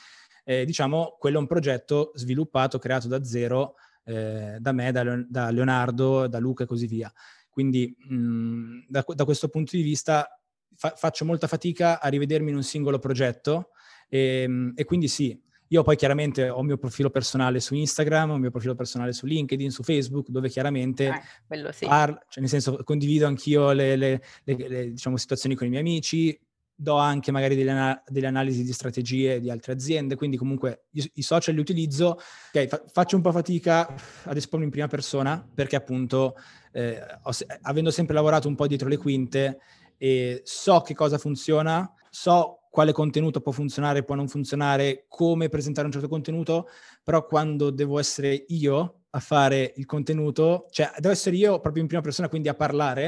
eh, diciamo, quello è un progetto sviluppato, creato da zero eh, da me, da, da, Leonardo, da Luca e così via. Quindi mh, da, da, questo punto di vista fa, faccio molta fatica a rivedermi in un singolo progetto e, e quindi sì, io poi chiaramente ho il mio profilo personale su Instagram, ho il mio profilo personale su LinkedIn, su Facebook, dove chiaramente eh, sì. parlo, cioè nel senso condivido anch'io le, le, le, le diciamo, situazioni con i miei amici, do anche magari delle, ana- delle, analisi di strategie di altre aziende, quindi comunque i, i social li utilizzo, okay, fa- faccio un po' fatica ad espormi in prima persona perché appunto eh, ho, avendo sempre lavorato un po' dietro le quinte e so che cosa funziona, so quale contenuto può funzionare, può non funzionare, come presentare un certo contenuto, però quando devo essere io a fare il contenuto, cioè devo essere io proprio in prima persona, quindi a parlare,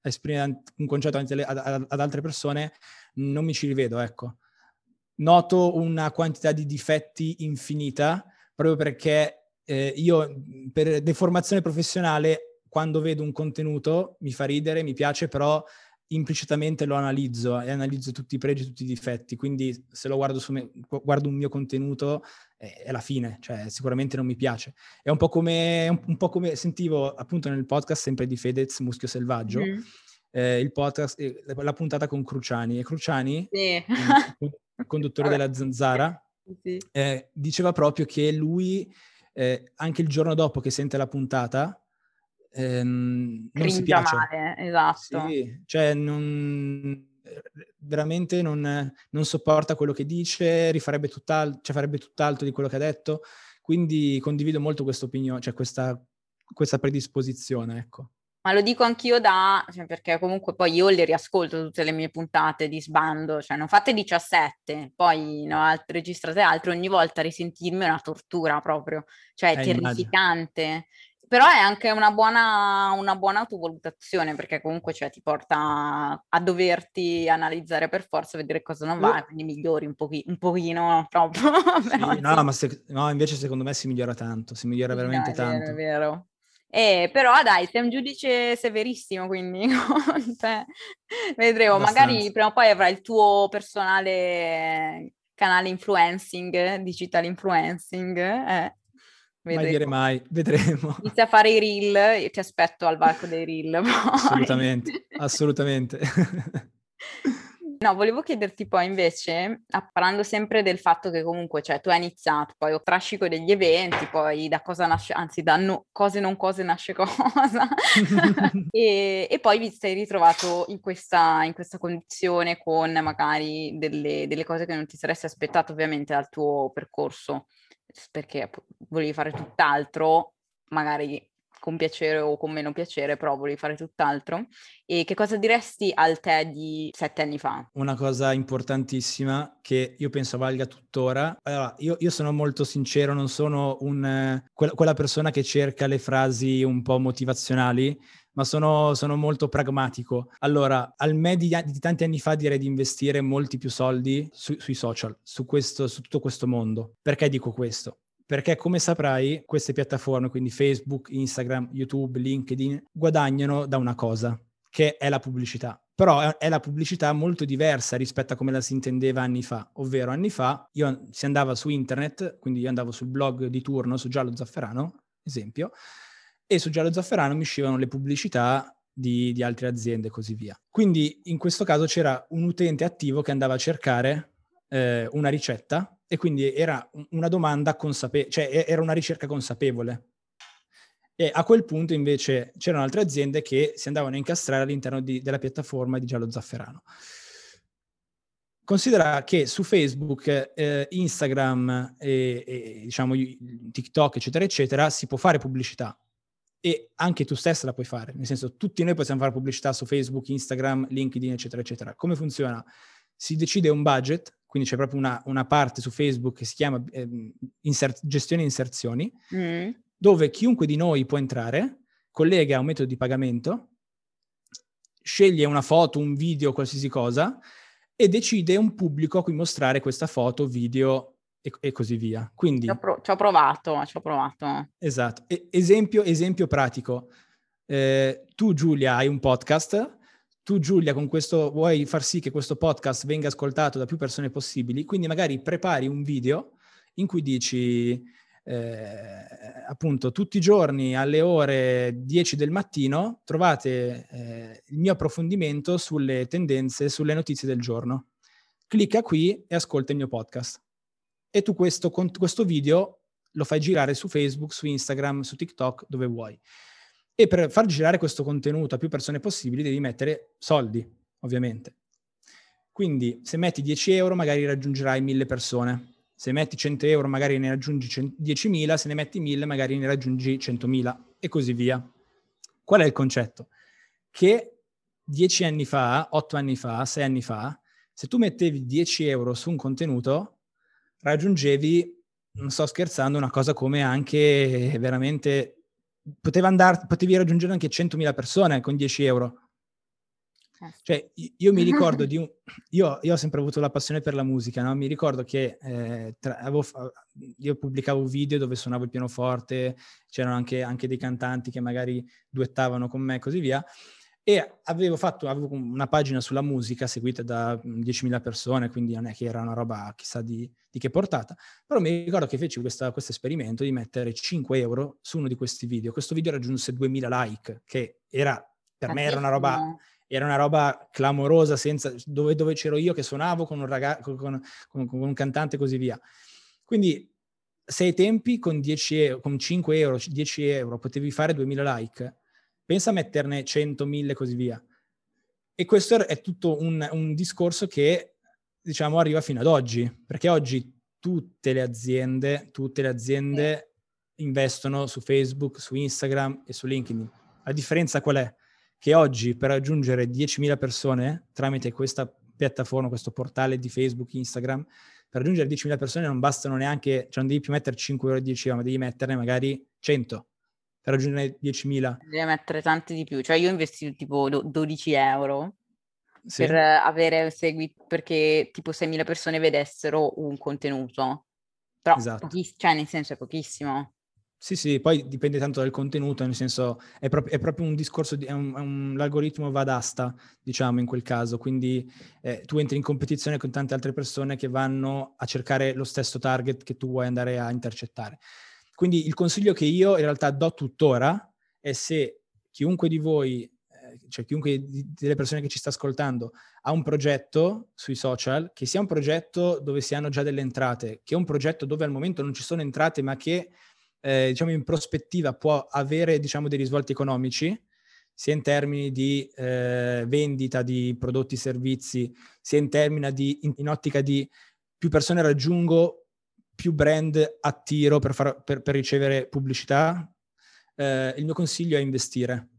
a esprimere un concetto ad, altre persone, non mi ci rivedo, ecco. Noto una quantità di difetti infinita proprio perché eh, io per deformazione professionale quando vedo un contenuto mi fa ridere, mi piace, però implicitamente lo analizzo e analizzo tutti i pregi e tutti i difetti, quindi se lo guardo, su me, guardo un mio contenuto è, è la fine, cioè sicuramente non mi piace. È un po' come, un, un po come sentivo appunto nel podcast sempre di Fedez, Muschio Selvaggio, mm eh, il podcast, eh, la puntata con Cruciani. E Cruciani, sì. il conduttore della Zanzara, sì. eh, diceva proprio che lui, eh, anche il giorno dopo che sente la puntata, ehm, non si piace. male, esatto. Sì, cioè non, veramente non, non, sopporta quello che dice, rifarebbe tutt'altro, cioè farebbe tutt'altro di quello che ha detto. Quindi condivido molto questa opinione, cioè questa, questa predisposizione, ecco. Ma lo dico anch'io da, cioè perché comunque poi io le riascolto tutte le mie puntate di sbando, cioè ne ho fatte 17, poi ne ho alt- registrate altre, ogni volta risentirmi è una tortura proprio, cioè è eh, terrificante. Immagino. Però è anche una buona, una buona autovalutazione perché comunque cioè, ti porta a doverti analizzare per forza, vedere cosa non va, quindi migliori un, pochi- un pochino troppo. Sì, no, ma se- no, invece secondo me si migliora tanto, si migliora veramente no, è tanto. Vero, è vero. Eh, però dai, sei un giudice severissimo, quindi cioè, vedremo. Abbastanza. Magari prima o poi avrai il tuo personale canale influencing, digital influencing. Eh. Mai dire mai, vedremo. Inizia a fare i reel, io ti aspetto al varco dei reel. Assolutamente, assolutamente. No, volevo chiederti poi invece, parlando sempre del fatto che comunque, cioè, tu hai iniziato, poi ho trascico degli eventi, poi da cosa nasce, anzi da no, cose non cose nasce cosa, e, e, poi vi sei ritrovato in questa, in questa condizione con magari delle, delle cose che non ti saresti aspettato ovviamente dal tuo percorso, perché volevi fare tutt'altro, magari con piacere o con meno piacere, però volevi fare tutt'altro. E che cosa diresti al te di sette anni fa? Una cosa importantissima che io penso valga tuttora. Allora, io, io sono molto sincero, non sono un, quella, quella persona che cerca le frasi un po' motivazionali, ma sono, sono, molto pragmatico. Allora, al me di, di, tanti anni fa direi di investire molti più soldi su, sui social, su, questo, su tutto questo mondo. Perché dico questo? perché come saprai queste piattaforme, quindi Facebook, Instagram, YouTube, LinkedIn, guadagnano da una cosa, che è la pubblicità. Però è la pubblicità molto diversa rispetto a come la si intendeva anni fa, ovvero anni fa io, si andava su internet, quindi io andavo sul blog di turno, su Giallo Zafferano, esempio, e su Giallo Zafferano mi uscivano le pubblicità di, di altre aziende e così via. Quindi in questo caso c'era un utente attivo che andava a cercare eh, una ricetta e quindi era una domanda consapevole, cioè era una ricerca consapevole. E a quel punto invece c'erano altre aziende che si andavano a incastrare all'interno di, della piattaforma di Giallo Zafferano. Considera che su Facebook, eh, Instagram e, e, diciamo TikTok, eccetera, eccetera, si può fare pubblicità. E anche tu stessa la puoi fare, nel senso tutti noi possiamo fare pubblicità su Facebook, Instagram, LinkedIn, eccetera, eccetera. Come funziona? Si decide un budget, quindi c'è proprio una, una parte su Facebook che si chiama eh, insert- gestione inserzioni, mm. dove chiunque di noi può entrare, collega un metodo di pagamento, sceglie una foto, un video, qualsiasi cosa, e decide un pubblico a cui mostrare questa foto, video e, e così via. Quindi, ci ho, pro- ci ho, provato, ci ho provato. Esatto. E- esempio, esempio pratico. Eh, tu Giulia hai un podcast, tu Giulia con questo vuoi far sì che questo podcast venga ascoltato da più persone possibili, quindi magari prepari un video in cui dici eh, appunto tutti i giorni alle ore 10 del mattino trovate eh, il mio approfondimento sulle tendenze, sulle notizie del giorno. Clicca qui e ascolta il mio podcast e tu questo, questo video lo fai girare su Facebook, su Instagram, su TikTok, dove vuoi. E per far girare questo contenuto a più persone possibili devi mettere soldi, ovviamente. Quindi se metti 10 euro magari raggiungerai 1000 persone. Se metti 100 euro magari ne raggiungi 10.000, se ne metti 1000 magari ne raggiungi 100.000 e così via. Qual è il concetto? Che 10 anni fa, 8 anni fa, 6 anni fa, se tu mettevi 10 euro su un contenuto, raggiungevi, non sto scherzando, una cosa come anche veramente... Poteva andare, potevi raggiungere anche 100.000 persone con 10 euro. Eh cioè, io mi ricordo di un... Io, io, ho sempre avuto la passione per la musica, no? Mi ricordo che eh, tra, avevo, io pubblicavo video dove suonavo il pianoforte, c'erano anche, anche dei cantanti che magari duettavano con me e così via e avevo fatto avevo una pagina sulla musica seguita da 10.000 mm, persone, quindi non è che era una roba chissà di, di che portata, però mi ricordo che feci questo esperimento di mettere 5 euro su uno di questi video. Questo video raggiunse 2.000 like, che era, per me era una roba era una roba clamorosa, senza, dove, dove, c'ero io che suonavo con un, ragazzo, con, con, con un cantante e così via. Quindi se ai tempi con, 10 euro, con 5 euro, 10 euro potevi fare 2000 like, pensa a metterne 100, 1000 e così via. E questo è tutto un, un discorso che, diciamo, arriva fino ad oggi, perché oggi tutte le aziende, tutte le aziende investono su Facebook, su Instagram e su LinkedIn. La differenza qual è? Che oggi per raggiungere 10.000 persone tramite questa piattaforma, questo portale di Facebook, Instagram, per raggiungere 10.000 persone non bastano neanche, cioè non devi più mettere 5 euro e 10 euro, ma devi metterne magari 100 per raggiungere 10.000. Devi mettere tanti di più. Cioè io ho investito tipo 12 euro sì. per avere seguito, perché tipo 6.000 persone vedessero un contenuto. Però, esatto. pochiss- cioè nel senso è pochissimo. Sì, sì, poi dipende tanto dal contenuto, nel senso è, pro- è proprio un discorso, di, è un, è un, l'algoritmo va d'asta, diciamo, in quel caso, quindi eh, tu entri in competizione con tante altre persone che vanno a cercare lo stesso target che tu vuoi andare a intercettare. Quindi il consiglio che io in realtà do tuttora è se chiunque di voi, eh, cioè chiunque delle persone che ci sta ascoltando, ha un progetto sui social, che sia un progetto dove si hanno già delle entrate, che è un progetto dove al momento non ci sono entrate, ma che eh, diciamo in prospettiva può avere diciamo dei risvolti economici, sia in termini di eh, vendita di prodotti e servizi, sia in termini di, in, in ottica di più persone raggiungo, più brand attiro per, far, per, per ricevere pubblicità, eh, il mio consiglio è investire,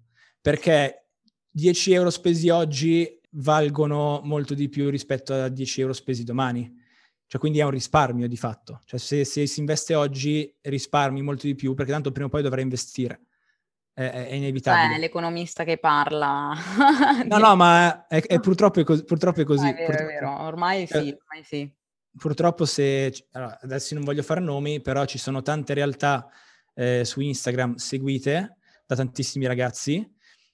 perché 10 euro spesi oggi valgono molto di più rispetto a 10 euro spesi domani. Cioè, quindi è un risparmio di fatto. Cioè, se, se si investe oggi, risparmi molto di più, perché tanto prima o poi dovrai investire. È, inevitabile. Eh, l'economista che parla. no, no, ma è, è purtroppo, è così, purtroppo è così. è vero, purtroppo. è vero. Ormai sì, eh, ormai sì purtroppo se, allora, adesso non voglio fare nomi, però ci sono tante realtà eh, su Instagram seguite da tantissimi ragazzi,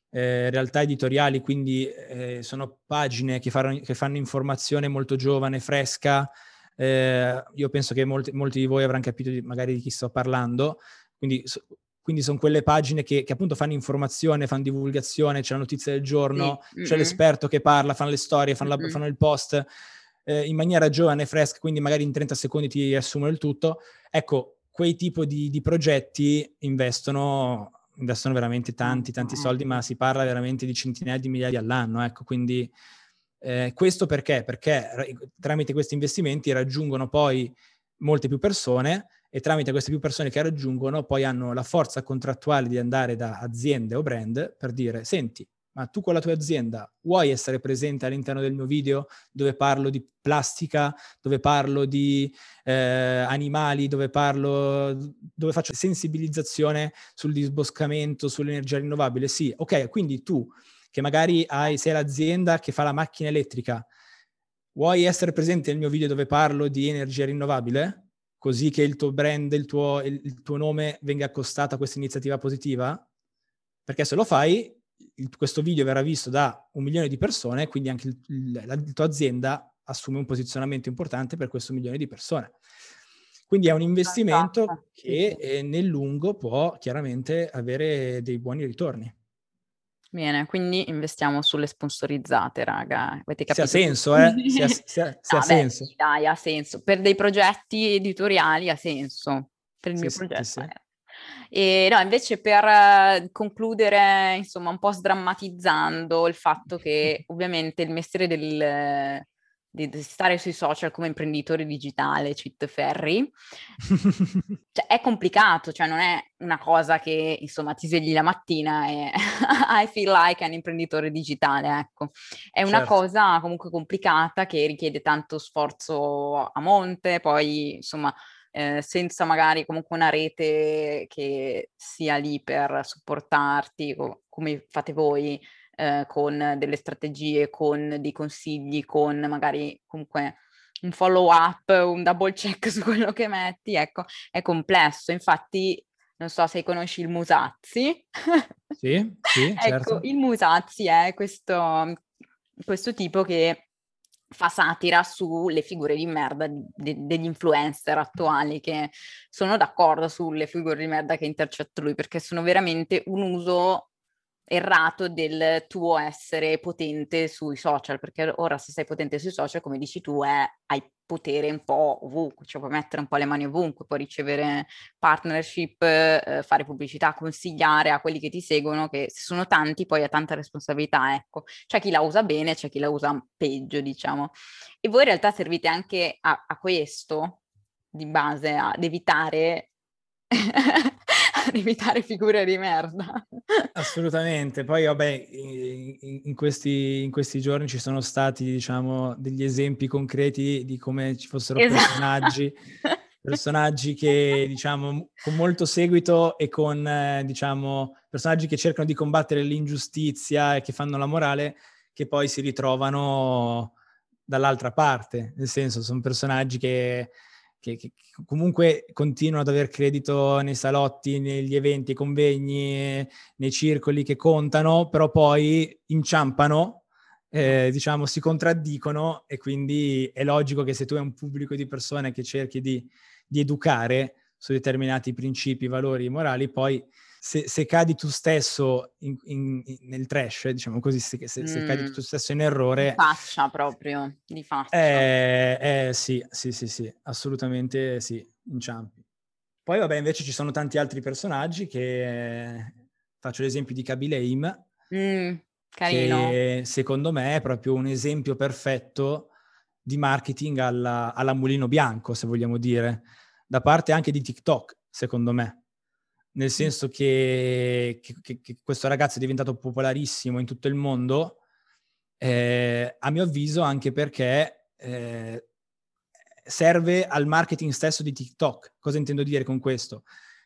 eh, realtà editoriali, quindi eh, sono pagine che, fanno, che fanno informazione molto giovane, fresca. Eh, io penso che molti, molti, di voi avranno capito di, magari di chi sto parlando, quindi so, quindi sono quelle pagine che, che, appunto fanno informazione, fanno divulgazione, c'è la notizia del giorno, sì. c'è mm-hmm. l'esperto che parla, fanno le storie, fanno, la, mm-hmm. fanno il post eh, in maniera giovane e fresca, quindi magari in 30 secondi ti riassumono il tutto. Ecco, quei tipi di, di progetti investono, investono veramente tanti, tanti mm. soldi, ma si parla veramente di centinaia di migliaia all'anno. Ecco, quindi eh, questo perché? Perché tramite questi investimenti raggiungono poi molte più persone e tramite queste più persone che raggiungono poi hanno la forza contrattuale di andare da aziende o brand per dire senti, ma tu con la tua azienda vuoi essere presente all'interno del mio video dove parlo di plastica, dove parlo di eh, animali, dove parlo, dove faccio sensibilizzazione sul disboscamento, sull'energia rinnovabile? Sì, ok, quindi tu che magari hai, sei l'azienda che fa la macchina elettrica, vuoi essere presente nel mio video dove parlo di energia rinnovabile? Così che il tuo brand, il tuo, il tuo nome venga accostato a questa iniziativa positiva? Perché se lo fai, il, questo video verrà visto da un milione di persone, quindi anche il, la, la tua azienda assume un posizionamento importante per questo milione di persone. Quindi è un investimento che eh, nel lungo può chiaramente avere dei buoni ritorni. Bene, quindi investiamo sulle sponsorizzate, raga. Avete capito? Se ha senso, eh? Se ha, se ha, se ha senso. Beh, dai, ha senso. Per dei progetti editoriali ha senso. Per il sì, mio sì, progetto. Sì, e no, invece per uh, concludere, insomma, un po' sdrammatizzando il fatto che ovviamente il mestiere del, di, stare sui social come imprenditore digitale, cheat ferry, cioè, è complicato, cioè non è una cosa che insomma ti svegli la mattina e I feel like un imprenditore digitale, ecco. È una certo. cosa comunque complicata che richiede tanto sforzo a monte, poi insomma eh, senza magari comunque una rete che sia lì per supportarti, co- come fate voi, eh, con delle strategie, con dei consigli, con magari comunque un follow up, un double check su quello che metti, ecco, è complesso. Infatti, non so se conosci il Musazzi. Sì, sì, ecco, certo. il Musazzi è questo, questo tipo che fa satira sulle figure di merda de- degli influencer attuali che sono d'accordo sulle figure di merda che intercetta lui perché sono veramente un uso errato del tuo essere potente sui social, perché ora se sei potente sui social, come dici tu, è, hai potere un po' ovunque, cioè puoi mettere un po' le mani ovunque, puoi ricevere partnership, eh, fare pubblicità, consigliare a quelli che ti seguono, che se sono tanti poi ha tanta responsabilità, ecco. C'è chi la usa bene, c'è chi la usa peggio, diciamo. E voi in realtà servite anche a, a questo, di base, ad evitare ad evitare figure di merda. Assolutamente. Poi, vabbè, in, in, questi, in, questi, giorni ci sono stati, diciamo, degli esempi concreti di come ci fossero esatto. personaggi, personaggi che, diciamo, con molto seguito e con, eh, diciamo, personaggi che cercano di combattere l'ingiustizia e che fanno la morale, che poi si ritrovano dall'altra parte. Nel senso, sono personaggi che che, che, comunque continuano ad aver credito nei salotti, negli eventi, convegni, nei circoli che contano, però poi inciampano, eh, diciamo, si contraddicono e quindi è logico che se tu hai un pubblico di persone che cerchi di, di educare su determinati principi, valori morali, poi se, se, cadi tu stesso in, in, in, nel trash, diciamo così, se, se, mm. cadi tu stesso in errore... Di faccia proprio, di faccia. Eh, eh, sì, sì, sì, sì, assolutamente sì, inciampi. Poi vabbè, invece ci sono tanti altri personaggi che... Faccio l'esempio di Kaby Lame, mm, che secondo me è proprio un esempio perfetto di marketing alla, alla mulino bianco, se vogliamo dire, da parte anche di TikTok, secondo me nel senso che, che, che, questo ragazzo è diventato popolarissimo in tutto il mondo, eh, a mio avviso anche perché eh, serve al marketing stesso di TikTok. Cosa intendo dire con questo?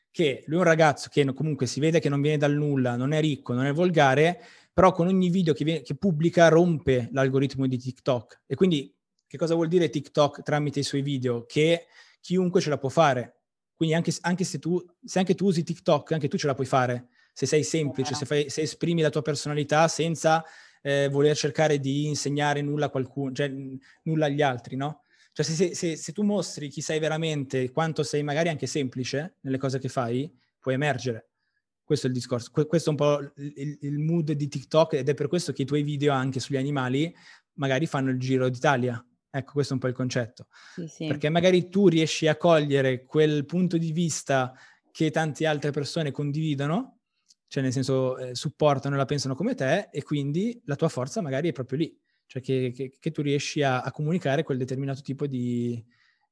Che lui è un ragazzo che comunque si vede che non viene dal nulla, non è ricco, non è volgare, però con ogni video che, viene, che pubblica rompe l'algoritmo di TikTok. E quindi che cosa vuol dire TikTok tramite i suoi video? Che chiunque ce la può fare quindi anche, anche se, tu, se anche tu usi TikTok, anche tu ce la puoi fare. Se sei semplice, se, fai, se esprimi la tua personalità senza eh, voler cercare di insegnare nulla a qualcuno, cioè nulla agli altri, no? Cioè se, se, se, tu mostri chi sei veramente, quanto sei magari anche semplice nelle cose che fai, puoi emergere. Questo è il discorso. questo è un po' il, il, mood di TikTok ed è per questo che i tuoi video anche sugli animali magari fanno il giro d'Italia. Ecco, questo è un po' il concetto. Sì, sì. Perché magari tu riesci a cogliere quel punto di vista che tante altre persone condividono, cioè nel senso eh, supportano e la pensano come te, e quindi la tua forza magari è proprio lì, cioè che, che, che tu riesci a, a, comunicare quel determinato tipo di,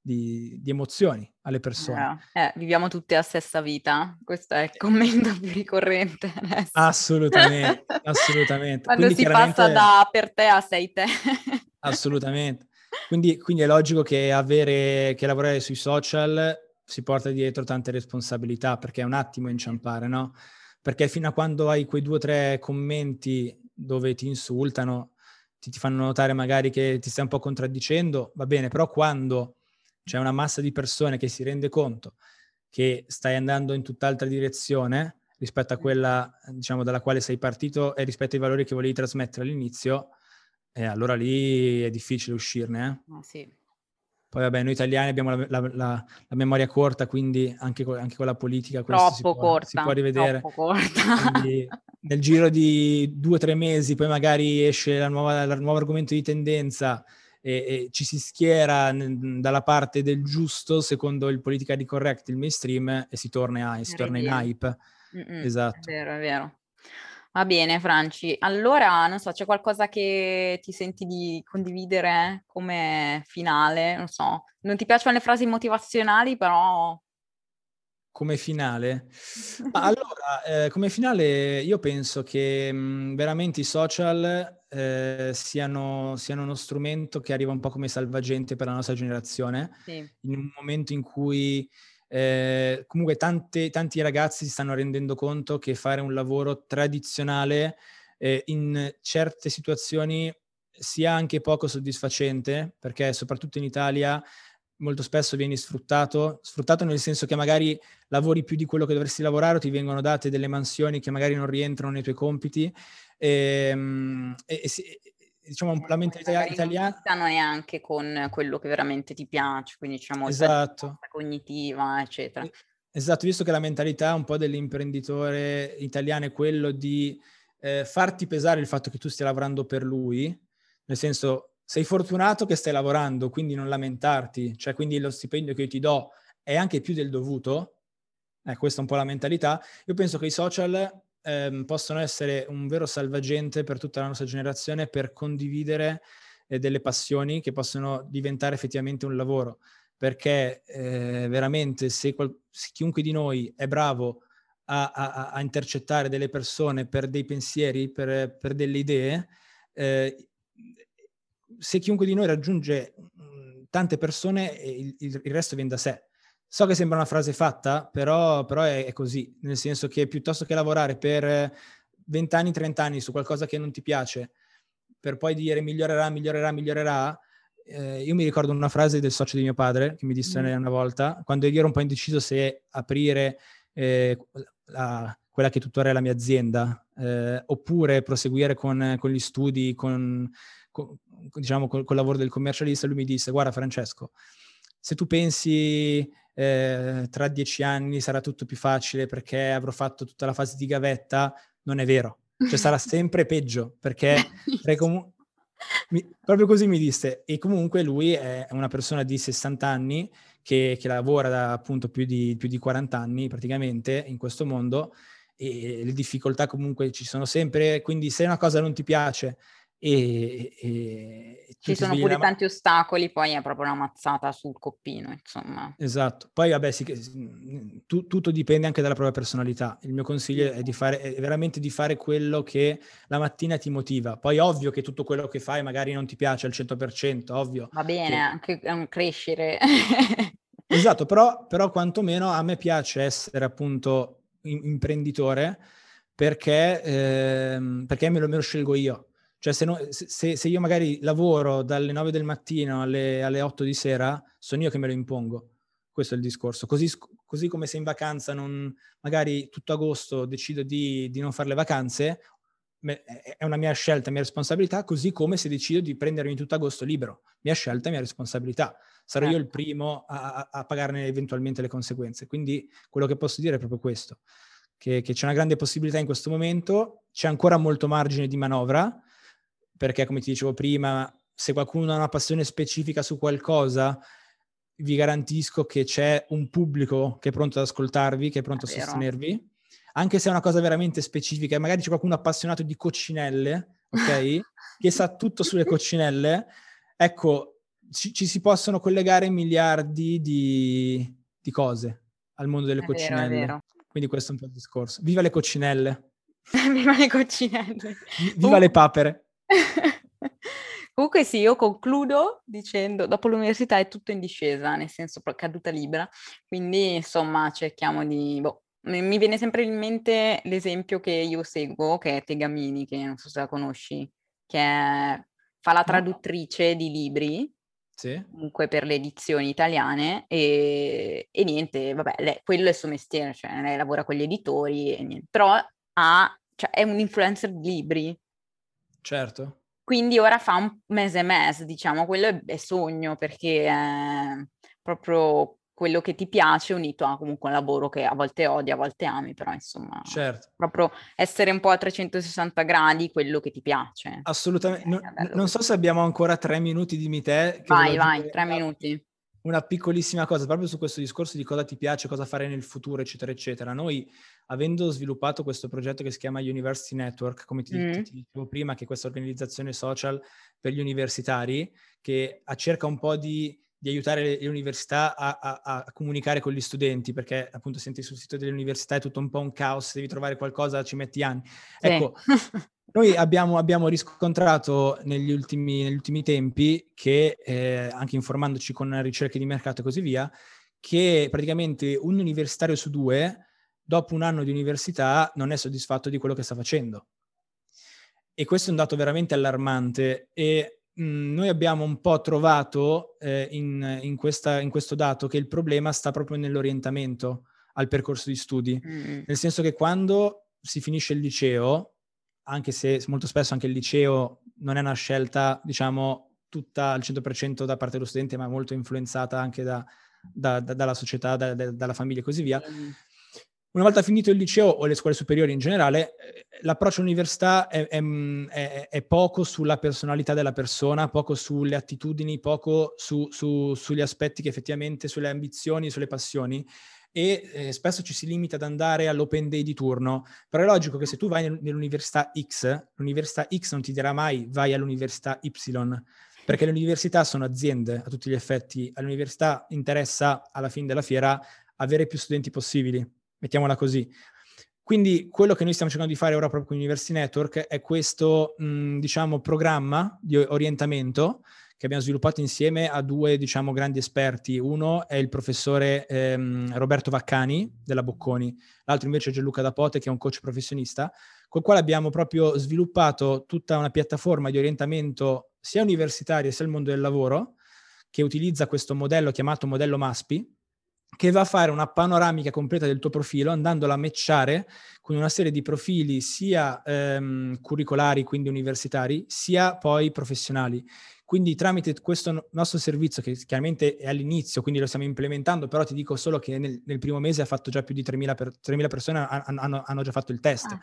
di, di emozioni alle persone. Eh, eh, viviamo tutte la stessa vita, questo è il commento più ricorrente adesso. Assolutamente, assolutamente. Quando quindi si passa da per te a sei te. assolutamente. Quindi, quindi, è logico che, avere, che lavorare sui social si porta dietro tante responsabilità, perché è un attimo inciampare, no? Perché fino a quando hai quei due o tre commenti dove ti insultano, ti, ti fanno notare magari che ti stai un po' contraddicendo, va bene, però quando c'è una massa di persone che si rende conto che stai andando in tutt'altra direzione rispetto a quella, diciamo, dalla quale sei partito e rispetto ai valori che volevi trasmettere all'inizio, eh, allora lì è difficile uscirne. Eh? Ah, sì. Poi vabbè, noi italiani abbiamo la, la, la, la memoria corta, quindi anche con, anche con la politica questo si può, corta, si può rivedere. Troppo corta. Quindi, nel giro di due o tre mesi, poi magari esce nuova, il nuovo argomento di tendenza e, e ci si schiera n- dalla parte del giusto secondo il politically correct, il mainstream, e si torna, a, si torna in hype. Mm-mm, esatto. È vero, è vero. Va bene, Franci. Allora, non so, c'è qualcosa che ti senti di condividere come finale? Non so, non ti piacciono le frasi motivazionali, però... Come finale? allora, eh, come finale io penso che mh, veramente i social eh, siano, siano, uno strumento che arriva un po' come salvagente per la nostra generazione, sì. in un momento in cui eh, comunque tante, tanti ragazzi si stanno rendendo conto che fare un lavoro tradizionale eh, in certe situazioni sia anche poco soddisfacente, perché soprattutto in Italia molto spesso vieni sfruttato, sfruttato nel senso che magari lavori più di quello che dovresti lavorare o ti vengono date delle mansioni che magari non rientrano nei tuoi compiti. Ehm, e, e, diciamo, la mentalità italiana... Non neanche con quello che veramente ti piace, quindi diciamo esatto. cognitiva, eccetera. Esatto, visto che la mentalità un po' dell'imprenditore italiano è quello di eh, farti pesare il fatto che tu stia lavorando per lui, nel senso sei fortunato che stai lavorando, quindi non lamentarti, cioè quindi lo stipendio che io ti do è anche più del dovuto, eh, questa è un po' la mentalità. Io penso che i social ehm, possono essere un vero salvagente per tutta la nostra generazione per condividere eh, delle passioni che possono diventare effettivamente un lavoro. Perché eh, veramente se, qual- se, chiunque di noi è bravo a, a, a, intercettare delle persone per dei pensieri, per, per delle idee, eh, se chiunque di noi raggiunge mh, tante persone, il, il, il resto viene da sé. So che sembra una frase fatta, però, però è, è, così, nel senso che piuttosto che lavorare per 20 anni, 30 anni su qualcosa che non ti piace, per poi dire migliorerà, migliorerà, migliorerà, eh, io mi ricordo una frase del socio di mio padre che mi disse mm. una volta, quando io ero un po' indeciso se aprire eh, la, quella che tuttora è la mia azienda, eh, oppure proseguire con, con, gli studi, con, con diciamo, col, col lavoro del commercialista, lui mi disse, guarda Francesco, se tu pensi eh, tra dieci anni sarà tutto più facile perché avrò fatto tutta la fase di gavetta, non è vero. Cioè sarà sempre peggio perché com- mi, proprio così mi disse. E comunque lui è una persona di 60 anni che, che lavora da appunto più di, più di 40 anni praticamente in questo mondo e le difficoltà comunque ci sono sempre. Quindi se una cosa non ti piace e, e ci sono pure la... tanti ostacoli, poi è proprio una mazzata sul coppino, insomma. Esatto. Poi vabbè, sì, mhmm, tu, tutto dipende anche dalla propria personalità. Il mio consiglio è, di fare, è veramente di fare quello che la mattina ti motiva. Poi ovvio che tutto quello che fai magari non ti piace al 100%, ovvio. Va bene, che... anche un crescere. esatto, però, però quantomeno a me piace essere appunto imprenditore perché, ehm, perché me, lo, me lo scelgo io cioè se, no, se, se, io magari lavoro dalle 9 del mattino alle, alle, 8 di sera, sono io che me lo impongo. Questo è il discorso. Così, così come se in vacanza, non, magari tutto agosto decido di, di non fare le vacanze, è una mia scelta, mia responsabilità, così come se decido di prendermi tutto agosto libero. Mia scelta, mia responsabilità. Sarò io il certo. primo a, a, pagarne eventualmente le conseguenze. Quindi quello che posso dire è proprio questo, che, che c'è una grande possibilità in questo momento, c'è ancora molto margine di manovra, perché come ti dicevo prima, se qualcuno ha una passione specifica su qualcosa, vi garantisco che c'è un pubblico che è pronto ad ascoltarvi, che è pronto è a vero. sostenervi, anche se è una cosa veramente specifica, magari c'è qualcuno appassionato di coccinelle, ok? che sa tutto sulle coccinelle, ecco, ci, ci, si possono collegare miliardi di, di cose al mondo delle è coccinelle. Vero, vero. Quindi questo è un po' il discorso. Viva le coccinelle! Viva le coccinelle! Viva uh. le papere! Comunque sì, io concludo dicendo, dopo l'università è tutto in discesa, nel senso caduta libera, quindi insomma cerchiamo di... Boh, mi viene sempre in mente l'esempio che io seguo, che è Tegamini, che non so se la conosci, che è, fa la traduttrice di libri, sì. comunque per le edizioni italiane, e, e niente, vabbè, lei, quello è il suo mestiere, cioè lei lavora con gli editori, e niente, però ha, cioè, è un influencer di libri. Certo. Quindi ora fa un mese e mese, diciamo, quello è, è sogno perché è proprio quello che ti piace unito a comunque un lavoro che a volte odi, a volte ami, però insomma, certo. proprio essere un po' a 360 gradi quello che ti piace. Assolutamente. No, non so se abbiamo ancora tre minuti di te. Vai, vai, tre minuti una piccolissima cosa, proprio su questo discorso di cosa ti piace, cosa fare nel futuro, eccetera, eccetera. Noi, avendo sviluppato questo progetto che si chiama University Network, come ti, mm. ti dicevo prima, che è questa organizzazione social per gli universitari, che cerca un po' di, di aiutare le università a, a, a, comunicare con gli studenti, perché appunto senti sul sito delle università è tutto un po' un caos, devi trovare qualcosa, ci metti anni. Sì. Ecco, Noi abbiamo, abbiamo riscontrato negli ultimi, negli ultimi, tempi che, eh, anche informandoci con ricerche di mercato e così via, che praticamente un universitario su due, dopo un anno di università, non è soddisfatto di quello che sta facendo. E questo è un dato veramente allarmante e mh, noi abbiamo un po' trovato eh, in, in, questa, in, questo dato che il problema sta proprio nell'orientamento al percorso di studi. Mm. Nel senso che quando si finisce il liceo, anche se molto spesso anche il liceo non è una scelta, diciamo, tutta al 100% da parte dello studente, ma molto influenzata anche da, da, da, dalla società, dalla famiglia e così via. Una volta finito il liceo o le scuole superiori in generale, eh, l'approccio all'università è, è, è, è, poco sulla personalità della persona, poco sulle attitudini, poco su, su, sugli aspetti che effettivamente, sulle ambizioni, sulle passioni e eh, spesso ci si limita ad andare all'open day di turno, però è logico che se tu vai nell'università X, l'università X non ti dirà mai vai all'università Y, perché le università sono aziende a tutti gli effetti, all'università interessa alla fine della fiera avere più studenti possibili, mettiamola così. Quindi quello che noi stiamo cercando di fare ora proprio con University Network è questo, mh, diciamo, programma di orientamento che abbiamo sviluppato insieme a due, diciamo, grandi esperti. Uno è il professore ehm, Roberto Vaccani della Bocconi, l'altro invece è Gianluca Dapote, che è un coach professionista, col quale abbiamo proprio sviluppato tutta una piattaforma di orientamento sia universitaria sia al mondo del lavoro, che utilizza questo modello chiamato modello MASPI, che va a fare una panoramica completa del tuo profilo andandolo a matchare con una serie di profili sia ehm, curricolari, quindi universitari, sia poi professionali. Quindi tramite questo nostro servizio, che chiaramente è all'inizio, quindi lo stiamo implementando, però ti dico solo che nel, nel primo mese ha fatto già più di 3.000, per, 3.000 persone, hanno, hanno, già fatto il test. Ah.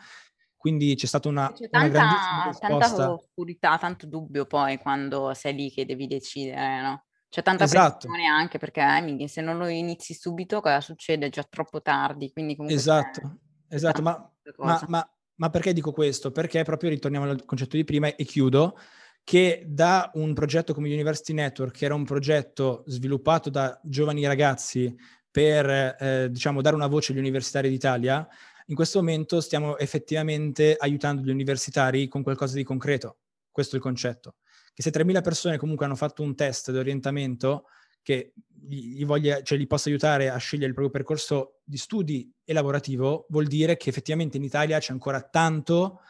Quindi c'è stata una, c'è tanta, una grandissima tanta oscurità, tanto dubbio poi quando sei lì che devi decidere, no? C'è tanta esatto. pressione anche perché eh, se non lo inizi subito cosa succede? È già troppo tardi. Esatto, esatto, ma, ma, ma, ma perché dico questo? Perché proprio ritorniamo al concetto di prima e chiudo che da un progetto come University Network, che era un progetto sviluppato da giovani ragazzi per eh, diciamo, dare una voce agli universitari d'Italia, in questo momento stiamo effettivamente aiutando gli universitari con qualcosa di concreto. Questo è il concetto. Che se 3.000 persone comunque hanno fatto un test di orientamento che gli, voglia, cioè gli possa aiutare a scegliere il proprio percorso di studi e lavorativo, vuol dire che effettivamente in Italia c'è ancora tanto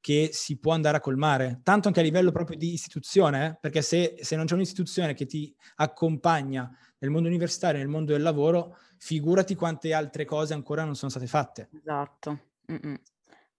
che si può andare a colmare, tanto anche a livello proprio di istituzione, eh? perché se, se, non c'è un'istituzione che ti accompagna nel mondo universitario, nel mondo del lavoro, figurati quante altre cose ancora non sono state fatte. Esatto.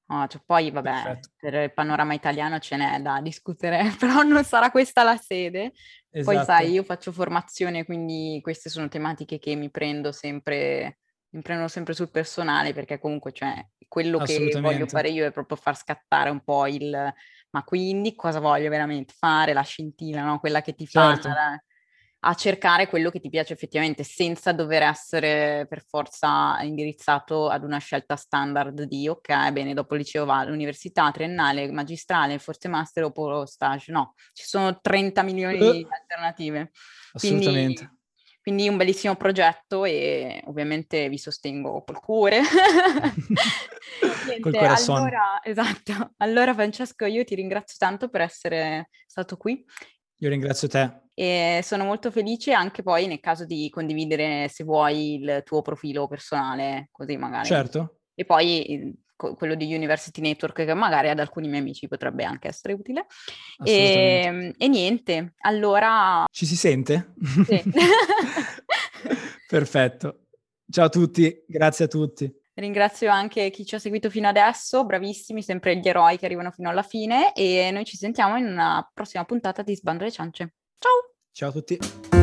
Oh, cioè, poi, vabbè, Perfetto. per il panorama italiano ce n'è da discutere, però non sarà questa la sede. Esatto. Poi, sai, io faccio formazione, quindi queste sono tematiche che mi prendo sempre mi prendono sempre sul personale perché comunque cioè, quello che voglio fare io è proprio far scattare un po' il ma quindi cosa voglio veramente fare, la scintilla, no? quella che ti certo. fa a cercare quello che ti piace effettivamente senza dover essere per forza indirizzato ad una scelta standard di ok, bene, dopo liceo va all'università, triennale, magistrale, forse master oppure stage. No, ci sono 30 milioni uh, di alternative. Assolutamente. Quindi, quindi un bellissimo progetto e ovviamente vi sostengo col cuore. Niente, col corazon. Allora, esatto. Allora Francesco, io ti ringrazio tanto per essere stato qui. Io ringrazio te. E sono molto felice anche poi nel caso di condividere, se vuoi, il tuo profilo personale, così magari. Certo. E poi quello di University Network che magari ad alcuni miei amici potrebbe anche essere utile. E, ehm, e, niente, allora... Ci si sente? Sì. Perfetto. Ciao a tutti, grazie a tutti. Ringrazio anche chi ci ha seguito fino adesso, bravissimi, sempre gli eroi che arrivano fino alla fine e noi ci sentiamo in una prossima puntata di Sbando le ciance. Ciao! Ciao a tutti!